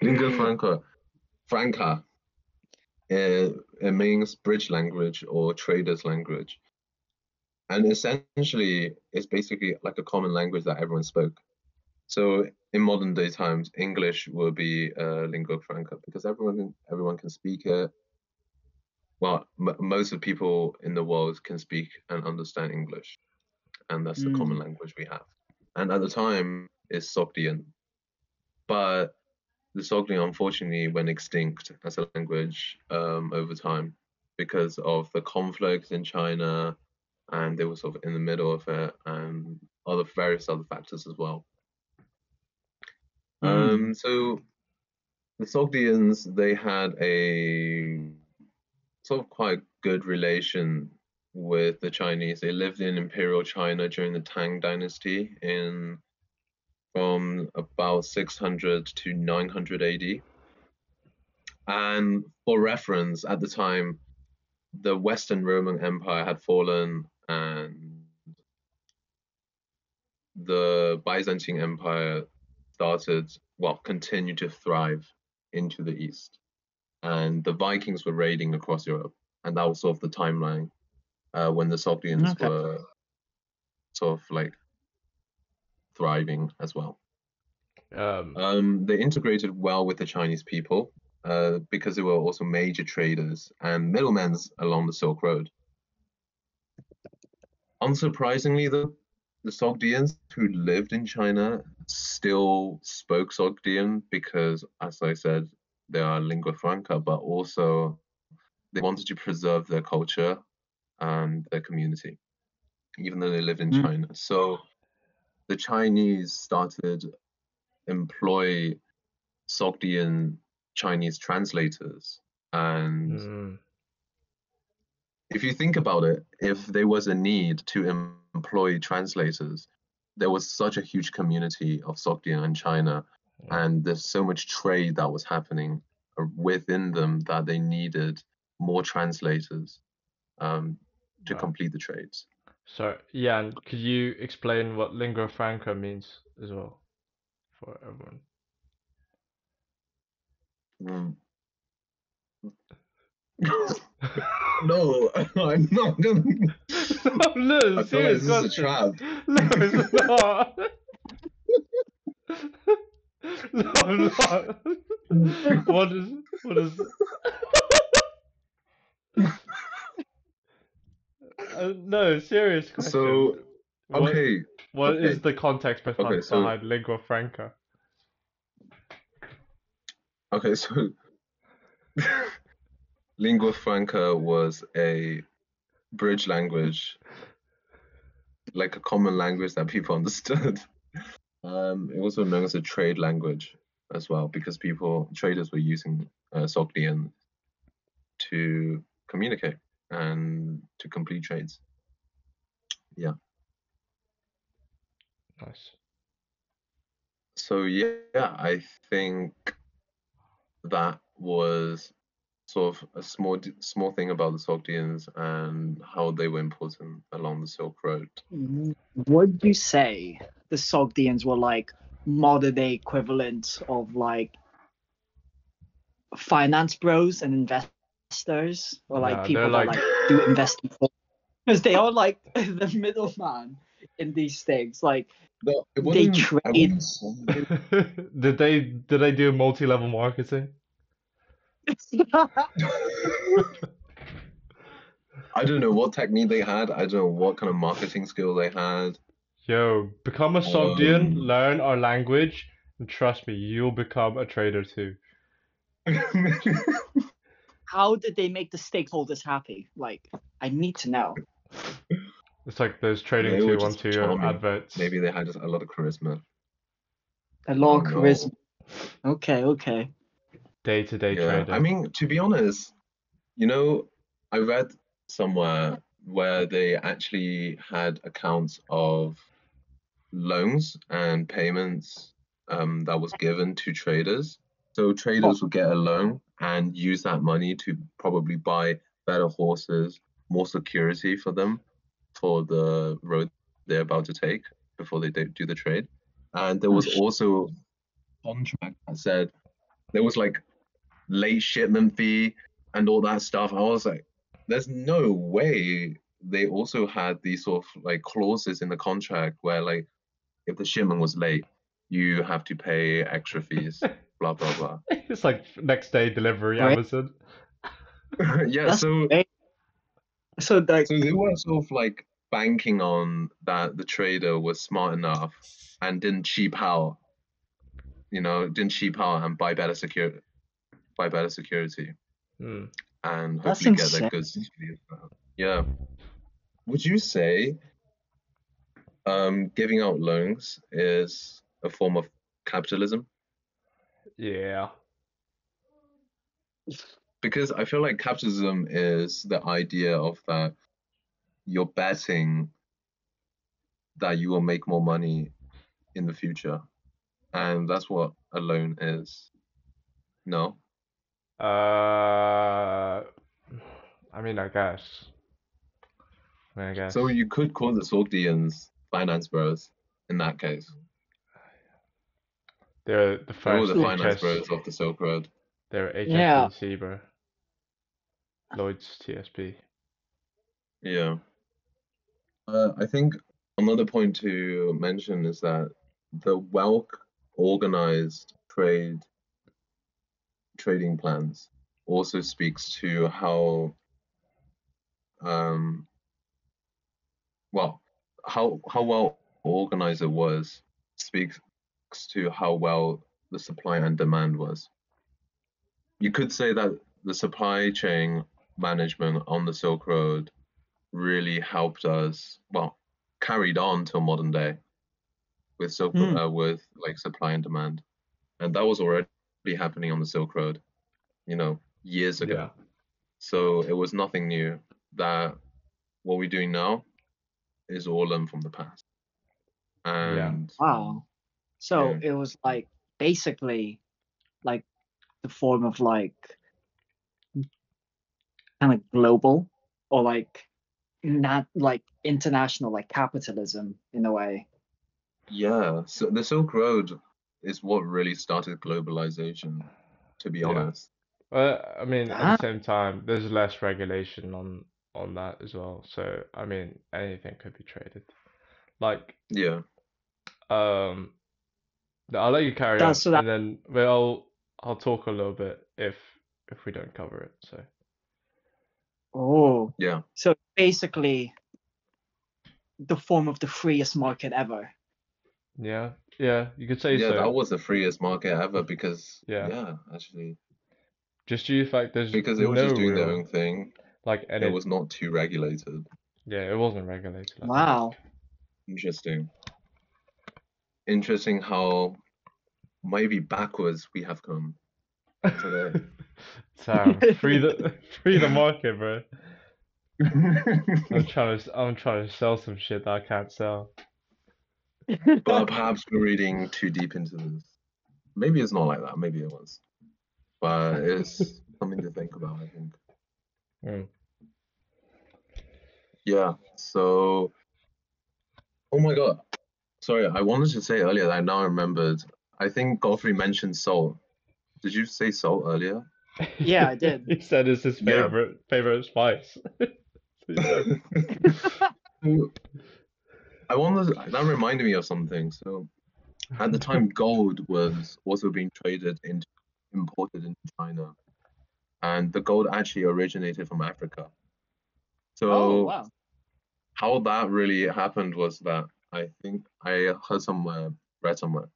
S2: lingua franca. Franca. It, it means bridge language or traders language. And essentially, it's basically like a common language that everyone spoke. So in modern day times, English will be uh, lingua franca because everyone can, everyone can speak it. Well, m- most of people in the world can speak and understand English, and that's the common language we have. And at the time, it's Sogdian, but the Sogdian unfortunately went extinct as a language um, over time because of the conflicts in China, and they were sort of in the middle of it, and other various other factors as well. Um, so the Sogdians they had a sort of quite good relation with the Chinese. They lived in Imperial China during the Tang Dynasty in from about 600 to 900 AD. And for reference, at the time, the Western Roman Empire had fallen and the Byzantine Empire started, well, continued to thrive into the east. And the Vikings were raiding across Europe. And that was sort of the timeline uh, when the Sogdians
S3: Okay.
S2: were sort of like thriving as well.
S1: Um,
S2: Um, they integrated well with the Chinese people uh, because they were also major traders and middlemen along the Silk Road. Unsurprisingly, though, the Sogdians who lived in China still spoke Sogdian because, as I said, they are lingua franca, but also they wanted to preserve their culture and their community, even though they lived in
S3: Mm.
S2: China. So the Chinese started employ Sogdian Chinese translators. And
S1: mm,
S2: if you think about it, if there was a need to em- employ translators, there was such a huge community of Sogdian in China and there's so much trade that was happening uh, within them that they needed more translators um, to
S1: Right.
S2: complete the trades.
S1: So yeah, and could you explain what lingua franca means as well for everyone?
S2: Mm. no, I'm not gonna.
S1: no,
S2: I feel like
S1: serious
S2: this is a trap.
S1: No, it's not. no, I'm not. what is what is uh, no serious question.
S2: So,
S1: What-
S2: Okay,
S1: what is the context behind,
S2: Okay, so-
S1: behind lingua franca?
S2: okay, so lingua franca was a bridge language, like a common language that people understood. Um, it was also known as a trade language as well because people traders were using uh, Sogdian to communicate and to complete trades. Yeah.
S1: Nice.
S2: So yeah, I think that was sort of a small small thing about the Sogdians and how they were important along the Silk Road.
S3: Would you say the Sogdians were like modern day equivalent of like finance bros and investors, or like
S1: Yeah,
S3: people
S1: they're
S3: that
S1: like-
S3: like do investing because they are like the middleman in these things. Like
S2: No,
S3: They trade-
S1: did they did they do multi-level marketing?
S2: I don't know what technique they had. I don't know what kind of marketing skill they had.
S1: Yo, become a Sogdian,
S2: Um,
S1: learn our language, and trust me, you'll become a trader too.
S3: how did they make the stakeholders happy? Like I need to know.
S1: It's like those trading
S2: They were
S1: two one two
S2: charming.
S1: adverts.
S2: Maybe they had a lot of charisma.
S3: A lot of
S2: Oh, no.
S3: charisma. Okay, okay.
S1: Day to day
S2: Yeah,
S1: trading.
S2: I mean, to be honest, you know, I read somewhere where they actually had accounts of loans and payments um, that was given to traders. So traders would get a loan and use that money to probably buy better horses, more security for them for the road they're about to take before they do the trade. And there was
S3: sh-
S2: also contract that said there was like late shipment fee and all that stuff. I was like, there's no way they also had these sort of like clauses in the contract where like if the shipment was late, you have to pay extra fees, blah blah blah.
S1: it's like next day delivery
S3: Right.
S1: Amazon.
S2: yeah,
S3: That's
S2: so
S3: great. So like
S2: so they were sort of like banking on that the trader was smart enough and didn't cheap out, you know, didn't cheap out and buy better security, buy better security.
S1: Hmm.
S2: and
S3: That's
S2: hopefully get
S3: insane.
S2: their goods to you. Yeah. Would you say um, giving out loans is a form of capitalism?
S1: Yeah.
S2: Because I feel like capitalism is the idea of that you're betting that you will make more money in the future. And that's what a loan is. No?
S1: Uh, I mean, I guess. I mean, I guess.
S2: So you could call the Sogdians finance bros in that case.
S1: They're the
S2: They were
S1: first
S2: the finance
S1: HS.
S2: bros of the Silk Road.
S1: They're
S3: Yeah.
S1: HSBC, bro. Lloyd's TSB.
S2: Yeah. Uh, I think another point to mention is that the well organized trade trading plans also speaks to how um well how how well organized it was speaks to how well the supply and demand was. You could say that the supply chain management on the Silk Road really helped us, well, carried on till modern day with Silk
S3: Hmm.
S2: uh, with like supply and demand, and that was already happening on the Silk Road, you know, years ago.
S1: Yeah.
S2: So it was nothing new. That what we're doing now is all learned from the past. And
S3: wow. So
S2: Yeah.
S3: it was like basically like the form of like kind of global or like not like international like capitalism in a way.
S2: Yeah, so the Silk Road is what really started globalization, to be
S1: Yeah.
S2: honest.
S1: Well, I mean, at
S3: Ah.
S1: the same time, there's less regulation on on that as well. So, I mean, anything could be traded. Like,
S2: Yeah.
S1: um, I'll let you carry
S3: Yeah,
S1: on,
S3: so that-
S1: and then well, I'll I'll talk a little bit if if we don't cover it. So,
S3: Oh,
S2: Yeah.
S3: so basically the form of the freest market ever.
S1: yeah, yeah, you could say
S2: Yeah,
S1: so.
S2: that was the freest market ever because
S1: Yeah.
S2: yeah, actually.
S1: Just due to the fact there's
S2: Because it was
S1: no
S2: just doing their own thing.
S1: like, and
S2: It
S1: it,
S2: was not too regulated.
S1: yeah, it wasn't regulated. like that.
S3: Wow.
S2: Interesting. Interesting how maybe backwards we have come today.
S1: Sam, free the free the market, bro. I'm trying to I'm trying to sell some shit that I can't sell.
S2: But perhaps we're reading too deep into this. Maybe it's not like that. Maybe it was. But it's something to think about, I think.
S1: Mm.
S2: Yeah. So, oh my God. Sorry, I wanted to say earlier that I now remembered. I think Godfrey mentioned salt. Did you say salt earlier?
S3: Yeah, I did.
S1: He said it's his
S2: Yeah.
S1: favorite favorite spice.
S2: I wanted that reminded me of something. So at the time gold was also being traded into imported into China. And the gold actually originated from Africa. So
S3: oh wow.
S2: how that really happened was that I think I heard somewhere, read somewhere,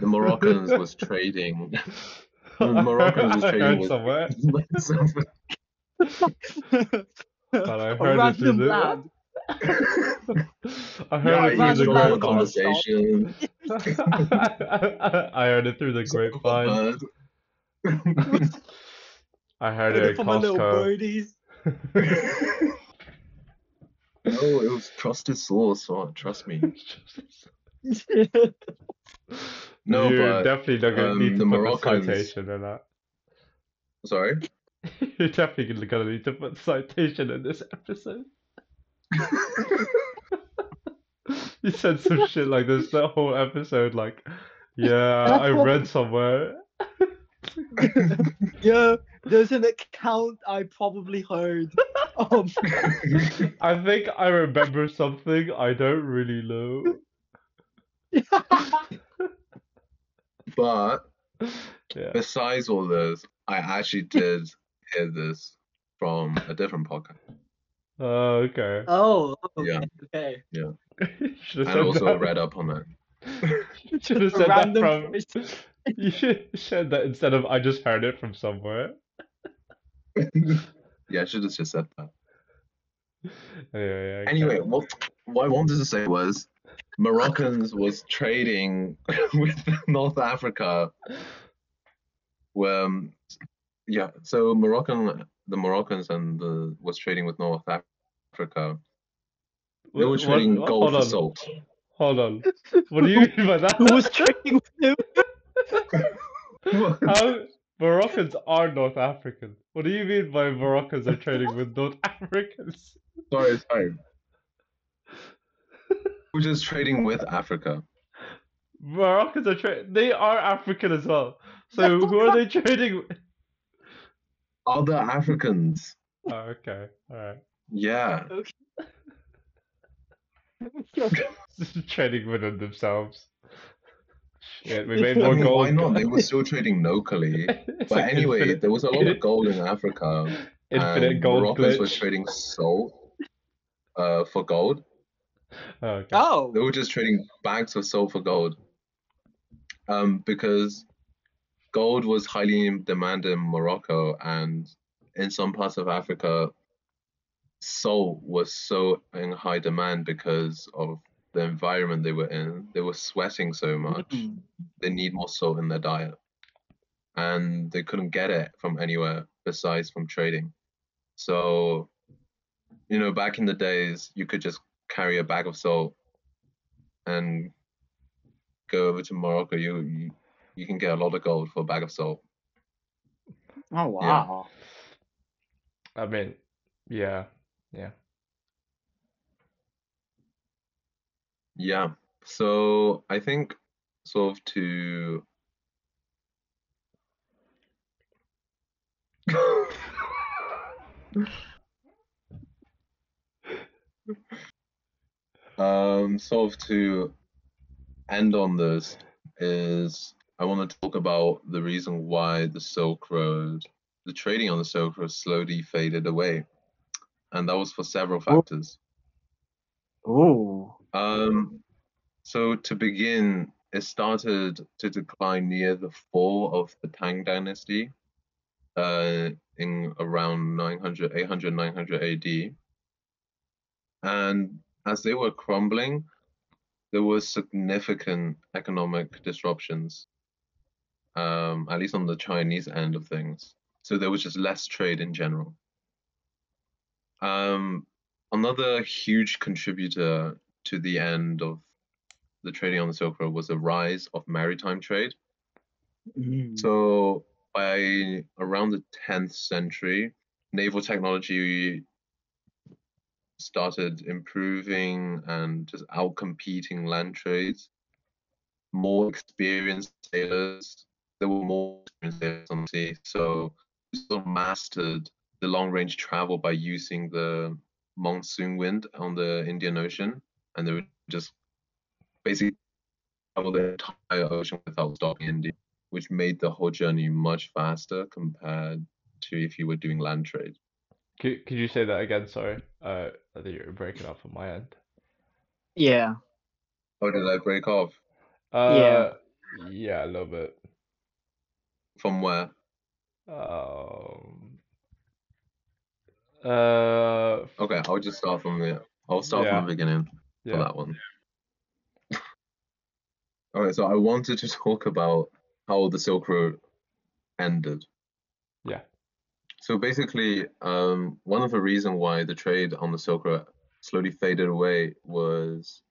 S2: the Moroccans was trading. Moroccans was
S1: I
S2: trading
S1: heard somewhere, but I
S3: A
S1: heard it through
S3: random
S1: the
S3: lad.
S1: I heard
S2: I
S1: it through the
S2: used to
S3: lad
S2: have a
S3: on the stall.
S2: conversation.
S1: I heard it through the grapevine. I heard it at
S3: For my little
S1: Costco.
S3: birdies.
S2: No, it was trusted source. Oh, trust me. No,
S1: You're
S2: but
S1: definitely not gonna
S2: um,
S1: need to
S2: the
S1: put
S2: Moroccans-
S1: the citation in that.
S2: sorry.
S1: You're definitely gonna need to put citation in this episode. You said some shit like this the whole episode, like, yeah, I read somewhere.
S3: yeah, there's an account I probably heard. Um,
S1: I think I remember something I don't really know.
S2: But
S1: Yeah.
S2: besides all this, I actually did hear this from a different podcast.
S1: Oh, okay.
S3: oh, okay,
S2: Yeah.
S3: okay.
S1: Should have said
S2: I also
S1: that.
S2: read up on it.
S1: Should have said that from.
S3: person.
S1: You should have said that instead of I just heard it from somewhere.
S2: Yeah, I should have just said that.
S1: Yeah, yeah. okay.
S2: Anyway, what what I wanted to say was Moroccans was trading with North Africa. Um, yeah, so Moroccan, the Moroccans and the was trading with North Africa. They were
S1: What-
S2: trading
S1: what-
S2: gold
S1: hold
S2: for salt.
S1: Hold on. What do you mean by that?
S3: Who was trading with him?
S1: How Moroccans are North African? What do you mean by Moroccans are trading with North Africans?
S2: sorry, sorry. We're just trading with Africa.
S1: Moroccans are tra- they are African as well. So who are they trading with?
S2: Other Africans.
S1: Oh, okay, alright.
S2: Yeah. Okay.
S1: trading within themselves. Shit, we made
S2: I
S1: more
S2: mean,
S1: gold.
S2: why not? They were still trading locally. But
S1: like
S2: anyway,
S1: infinite,
S2: there was a lot of gold in Africa.
S1: infinite
S2: and
S1: gold
S2: Moroccans were trading salt uh, for gold.
S1: Oh, okay.
S3: Oh,
S2: They were just trading bags of salt for gold. Um, because gold was highly in demand in Morocco and in some parts of Africa, salt was so in high demand because of the environment they were in. They were sweating so much.
S3: Mm.
S2: They need more salt in their diet. And they couldn't get it from anywhere besides from trading. So, you know, back in the days, you could just carry a bag of salt and go over to Morocco. You you, you can get a lot of gold for a bag of salt.
S3: Oh wow.
S1: I mean, yeah, yeah.
S2: Yeah. So I think sort of to um sort of to end on this is I want to talk about the reason why the Silk Road, the trading on the Silk Road slowly faded away. And that was for several factors.
S3: Ooh.
S2: Um, so to begin, it started to decline near the fall of the Tang Dynasty uh, in around 900, 800, 900 AD. And as they were crumbling, there were significant economic disruptions, um, at least on the Chinese end of things. So there was just less trade in general. Um, another huge contributor to the end of the trading on the Silk Road was the rise of maritime trade.
S3: Mm.
S2: So by around the 10th century, naval technology started improving and just outcompeting land trades. More experienced sailors, there were more experienced sailors on sea, so we sort of mastered the long range travel by using the monsoon wind on the Indian Ocean, and they would just basically travel the entire ocean without stopping in India, which made the whole journey much faster compared to if you were doing land trade.
S1: Could could you say that again? Sorry, uh, I think you're breaking off on my end.
S3: Yeah.
S2: Oh, did I break off?
S1: Uh, yeah, a little bit.
S2: From where?
S1: Um, uh,
S2: Okay, I'll just start from the. I'll start
S1: Yeah.
S2: from the beginning for
S1: yeah.
S2: that one. All right, so I wanted to talk about how the Silk Road ended.
S1: Yeah.
S2: So basically, um, one of the reasons why the trade on the Silk Road slowly faded away was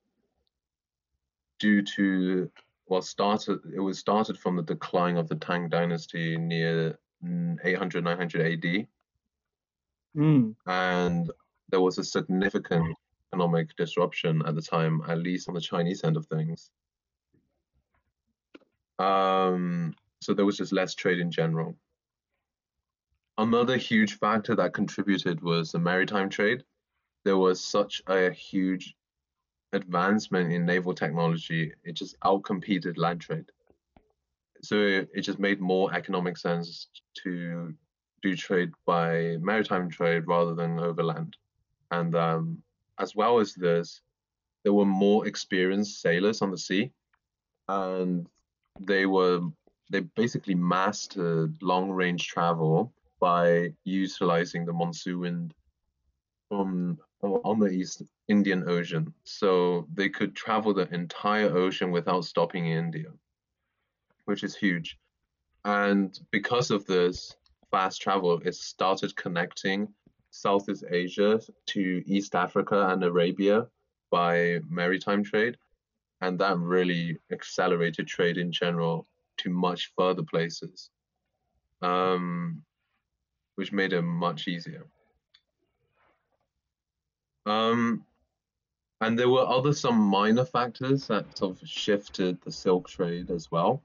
S2: due to well started it was started from the decline of the Tang dynasty near mm, 800 900 AD
S3: Mm.
S2: and there was a significant economic disruption at the time, at least on the Chinese end of things. Um, so there was just less trade in general. Another huge factor that contributed was the maritime trade. There was such a huge advancement in naval technology, it just outcompeted land trade. So it, just made more economic sense to do trade by maritime trade rather than overland. And um, as well as this, there were more experienced sailors on the sea, and they were they basically mastered long range travel by utilizing the monsoon wind from on the East Indian Ocean. So they could travel the entire ocean without stopping in India, which is huge. And because of this fast travel, it started connecting Southeast Asia to East Africa and Arabia by maritime trade. And that really accelerated trade in general to much further places, um, which made it much easier. Um, and there were other some minor factors that sort of shifted the silk trade as well.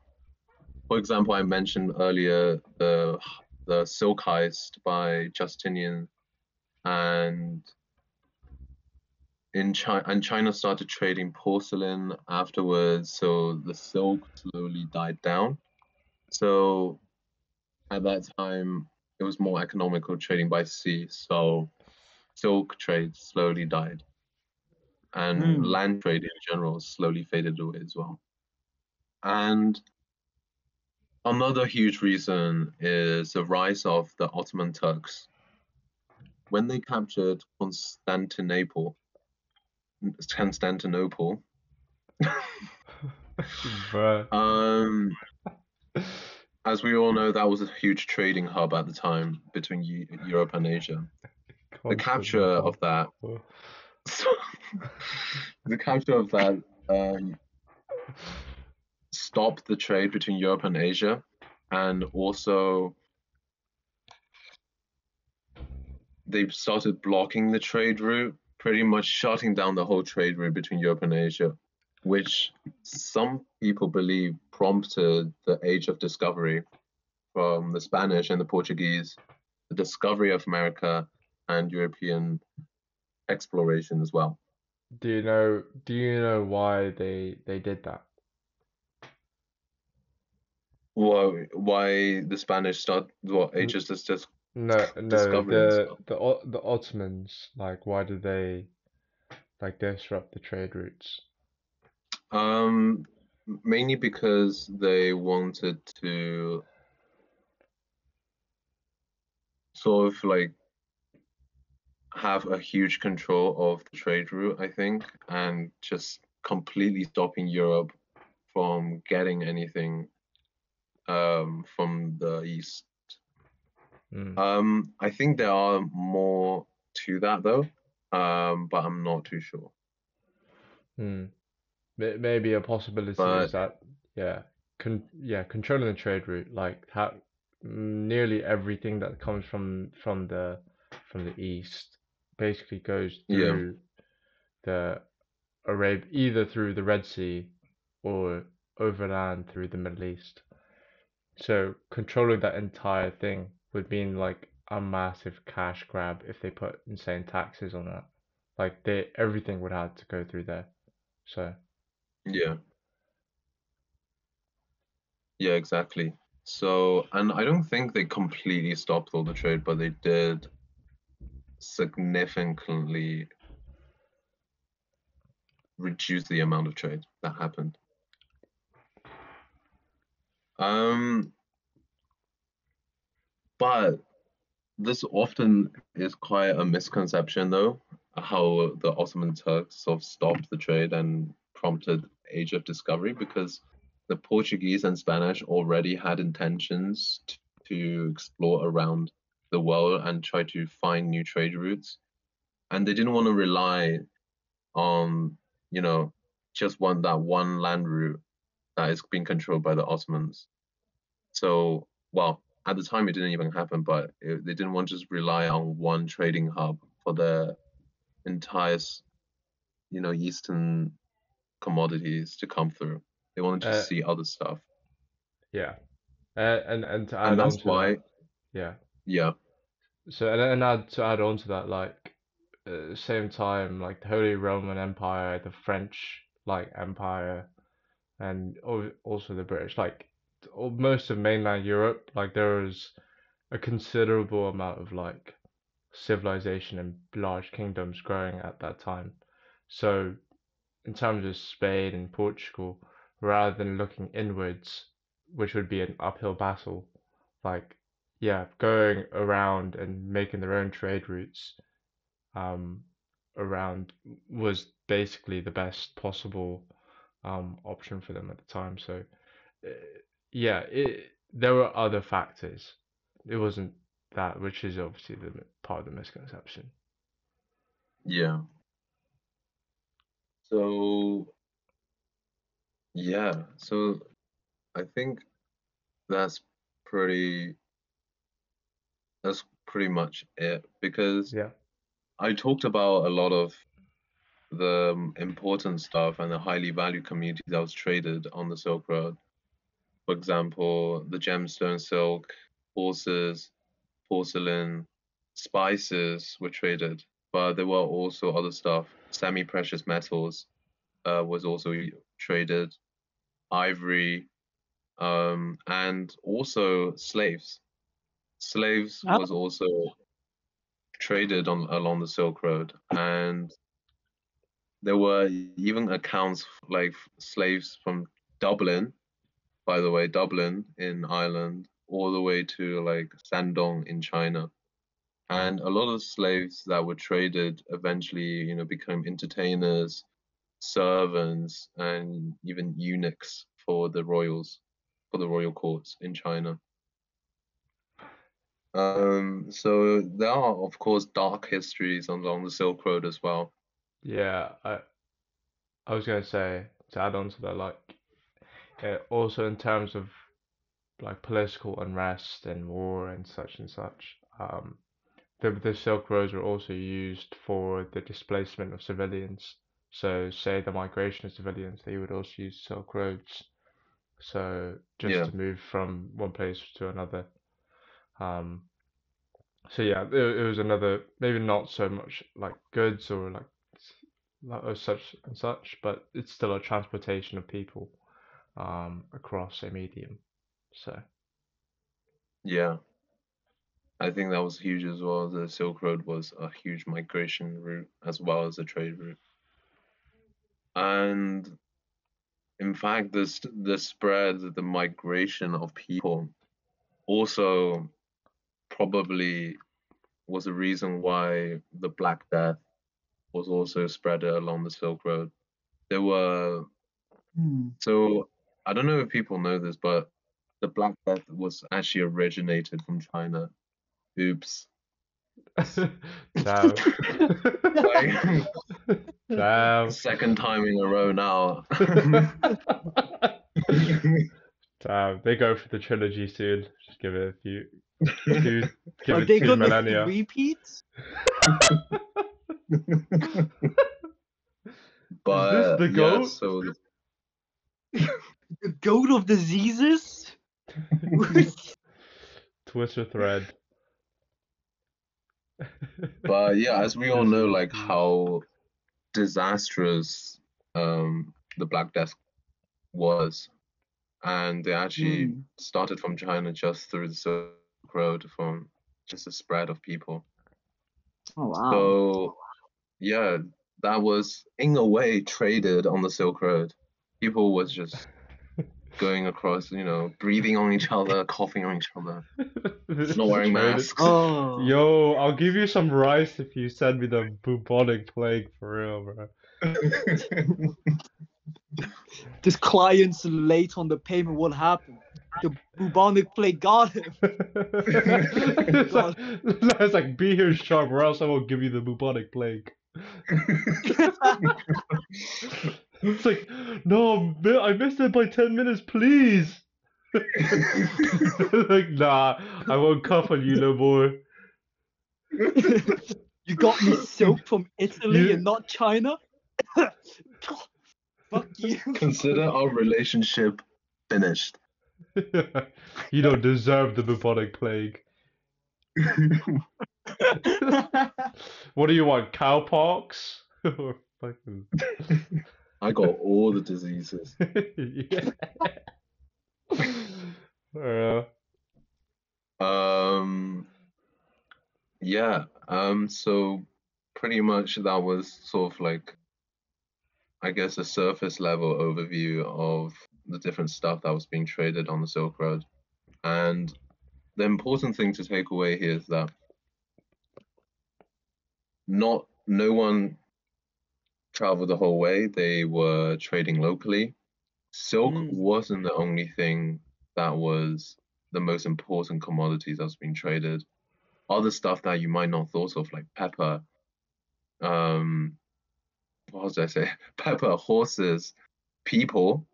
S2: For example, I mentioned earlier the the silk heist by Justinian, and in China, and China started trading porcelain afterwards, so the silk slowly died down. So at that time, it was more economical trading by sea, so silk trade slowly died, and
S3: Hmm.
S2: land trade in general slowly faded away as well. And another huge reason is the rise of the Ottoman Turks. When they captured Constantinople, Constantinople, um, as we all know, that was a huge trading hub at the time between Eu- Europe and Asia. The capture of that the capture of that um, stopped the trade between Europe and Asia, and also they started blocking the trade route, pretty much shutting down the whole trade route between Europe and Asia, which some people believe prompted the age of discovery from the Spanish and the Portuguese, the discovery of America and European exploration as well.
S1: Do you know do you know why they they did that?
S2: Why why the Spanish start what ages is just
S1: No, no, the the the Ottomans, like why did they like disrupt the trade routes?
S2: Um, mainly because they wanted to sort of like have a huge control of the trade route, I think, and just completely stopping Europe from getting anything um, from the east.
S1: Mm.
S2: Um, I think there are more to that though, um, but I'm not too sure.
S1: May- Maybe a possibility
S2: But-
S1: is that yeah, con yeah, controlling the trade route, like how nearly everything that comes from from the from the east basically goes
S2: Yeah.
S1: through the Arab either through the Red Sea or overland through the Middle East. So controlling that entire thing would mean like a massive cash grab if they put insane taxes on it. Like they everything would have to go through there. So
S2: Yeah. Yeah, exactly. So, and I don't think they completely stopped all the trade, but they did significantly reduce the amount of trade that happened. Um, but this often is quite a misconception, though, how the Ottoman Turks sort of stopped the trade and prompted Age of Discovery, because the Portuguese and Spanish already had intentions t- to explore around the world and try to find new trade routes, and they didn't want to rely on, you know, just one that one land route that is being controlled by the Ottomans. So, well, at the time it didn't even happen, but it, they didn't want to just rely on one trading hub for the entire, you know, Eastern commodities to come through. They wanted to
S1: Uh,
S2: see other stuff,
S1: yeah. Uh, and and to add
S2: and that's why,
S1: that, yeah.
S2: Yeah,
S1: So and and add to add on to that, like the same time, like the Holy Roman Empire, the French like Empire, and al- also the British, like most of mainland Europe, like there was a considerable amount of like civilization and large kingdoms growing at that time. So in terms of Spain and Portugal, rather than looking inwards, which would be an uphill battle, like yeah, going around and making their own trade routes um, around was basically the best possible um, option for them at the time. So uh, yeah, it, there were other factors. It wasn't that, which is obviously the part of the misconception.
S2: yeah. So, yeah, so I think that's pretty, that's pretty much it because
S1: Yeah.
S2: I talked about a lot of the um, important stuff and the highly valued communities that was traded on the Silk Road. For example, the gemstone silk, horses, porcelain, spices were traded, but there were also other stuff. Semi-precious metals uh, was also traded, ivory, um, and also slaves. Slaves
S3: Oh.
S2: was also traded on along the Silk Road, and there were even accounts like slaves from Dublin, by the way, Dublin in Ireland, all the way to like Shandong in China. And a lot of slaves that were traded eventually, you know, became entertainers, servants, and even eunuchs for the royals, for the royal courts in China. Um, so there are, of course, dark histories along the Silk Road as well.
S1: Yeah, I I was gonna say to add on to that, like uh, also in terms of like political unrest and war and such and such. Um, the the Silk Roads were also used for the displacement of civilians. So, say the migration of civilians, they would also use Silk Roads. So, just
S2: Yeah.
S1: to move from one place to another. Um, so yeah, it, it was another maybe not so much like goods or like or such and such, but it's still a transportation of people um, across a medium. So
S2: Yeah. I think that was huge as well. The Silk Road was a huge migration route as well as a trade route. And in fact, this the spread, the migration of people also probably was a reason why the Black Death was also spread along the Silk Road. There were
S3: Hmm.
S2: so I don't know if people know this, but the Black Death was actually originated from China. Oops.
S1: damn,
S2: Like,
S1: damn,
S2: second time in a row now.
S1: damn. They go for the trilogy soon. Just give it a few, two, give
S3: Are they
S1: two
S3: gonna repeat?
S2: but
S1: the
S2: yeah,
S1: goat?
S2: so
S3: The goat of diseases?
S1: Twitter thread.
S2: but yeah, as we all know, like
S1: Mm.
S2: how disastrous um the Black Death was, and they actually
S3: Hmm.
S2: started from China just through the Silk Road from just a spread of people.
S3: Oh wow.
S2: So yeah, that was in a way traded on the Silk Road. People was just going across, you know, breathing on each other, coughing on each other, not wearing masks.
S3: oh.
S1: Yo, I'll give you some rice if you send me the bubonic plague for real, bro.
S3: This client's late on the payment. What happened? The bubonic plague got him.
S1: it's, like, it's like, be here sharp, or else I will give you the bubonic plague. It's like, no, I missed it by 10 minutes, please. like, nah, I won't cuff on you no more.
S3: you got me silk from Italy
S1: You-
S3: and not China? Fuck you.
S2: Consider our relationship finished.
S1: you don't deserve the bubonic plague. What do you want, cowpox? or fucking.
S2: I got all the diseases.
S1: yeah.
S2: Um, yeah. Um, so pretty much that was sort of like, I guess, a surface level overview of the different stuff that was being traded on the Silk Road. And the important thing to take away here is that not no one traveled the whole way. They were trading locally. Silk
S3: Mm.
S2: wasn't the only thing that was the most important commodities that's being traded. Other stuff that you might not thought of, like pepper, um, what was I say? Pepper, horses, people,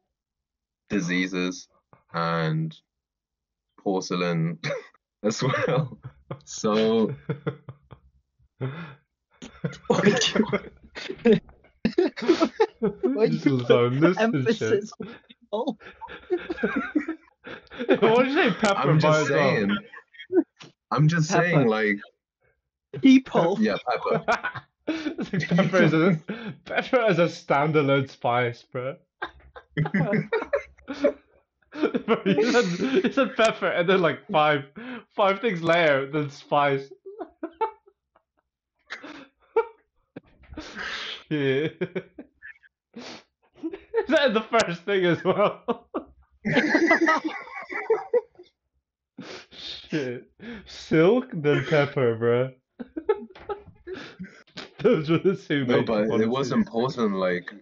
S2: diseases, and porcelain as well. So
S3: Why
S1: Just
S3: you
S1: so this and shit.
S3: Emphasis. Oh,
S1: what did you say, pepper
S2: I'm
S1: by
S2: just
S1: itself?
S2: saying. I'm just
S3: Pepper.
S2: saying, like,
S3: people.
S2: yeah, pepper.
S1: It's like pepper is a pepper is a standalone spice, bro. You said pepper and then like five five things later, then spice. Shit. Is that the first thing as well? Shit. Silk, then pepper, bro. Those were the two
S2: No,
S1: main
S2: but it was important, like,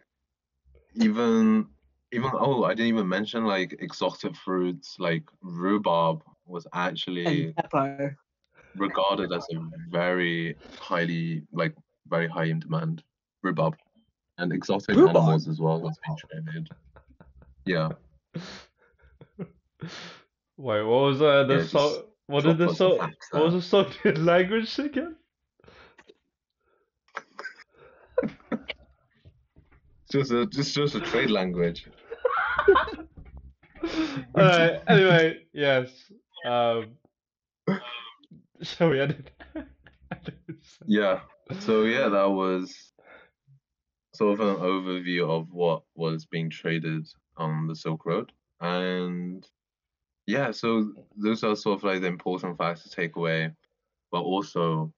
S2: even, even, oh, I didn't even mention, like, exotic fruits, like rhubarb was actually regarded as a very highly, like, very high in demand rhubarb. And exotic
S3: Rhubarb?
S2: animals as well was being traded. Yeah.
S1: Wait, what was uh, the
S2: Yeah, just
S1: song? What did the
S2: us some
S1: song?
S2: facts
S1: What was the song in language again?
S2: Just a just just a trade language.
S1: Alright, anyway, yes. Um, shall we end it?
S2: Yeah. So yeah, that was sort of an overview of what was being traded on the Silk Road. And yeah, so those are sort of like the important facts to take away. But also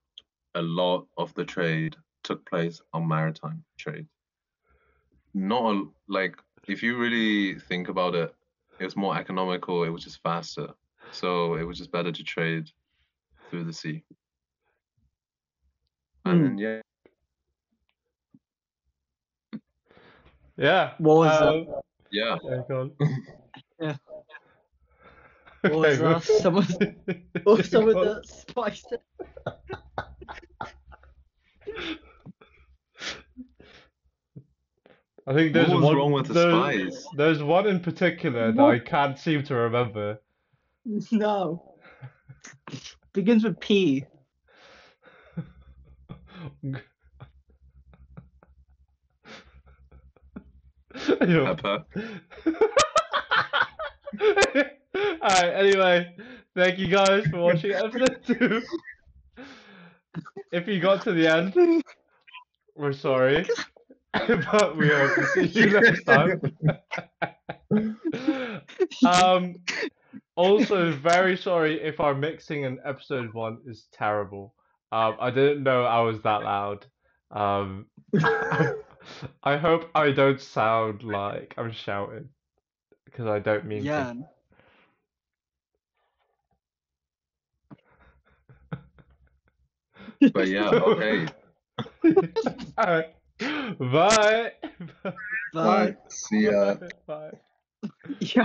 S2: a lot of the trade took place on maritime trade. Not a, like if you really think about it, it was more economical, it was just faster. So it was just better to trade through the sea. And then yeah,
S1: Yeah.
S3: What was
S1: um,
S2: yeah.
S1: yeah, go on.
S3: Yeah. What was
S1: Okay,
S3: uh, some of what was some of
S1: go on.
S3: the spice?
S1: I think
S2: What
S1: there's
S2: was
S1: one.
S2: wrong with the
S1: there's,
S2: spies?
S1: there's one in particular that I can't seem to remember.
S3: No. Begins with P.
S2: Pepper.
S1: Alright, anyway, thank you guys for watching episode two. If you got to the end, we're sorry. but we hope to see you next time. um also very sorry if our mixing in episode one is terrible. Um I didn't know I was that loud. Um I hope I don't sound like I'm shouting because I don't mean to.
S2: But yeah, okay.
S1: Alright. Bye.
S3: Bye.
S2: See ya.
S1: Bye.
S3: Yeah.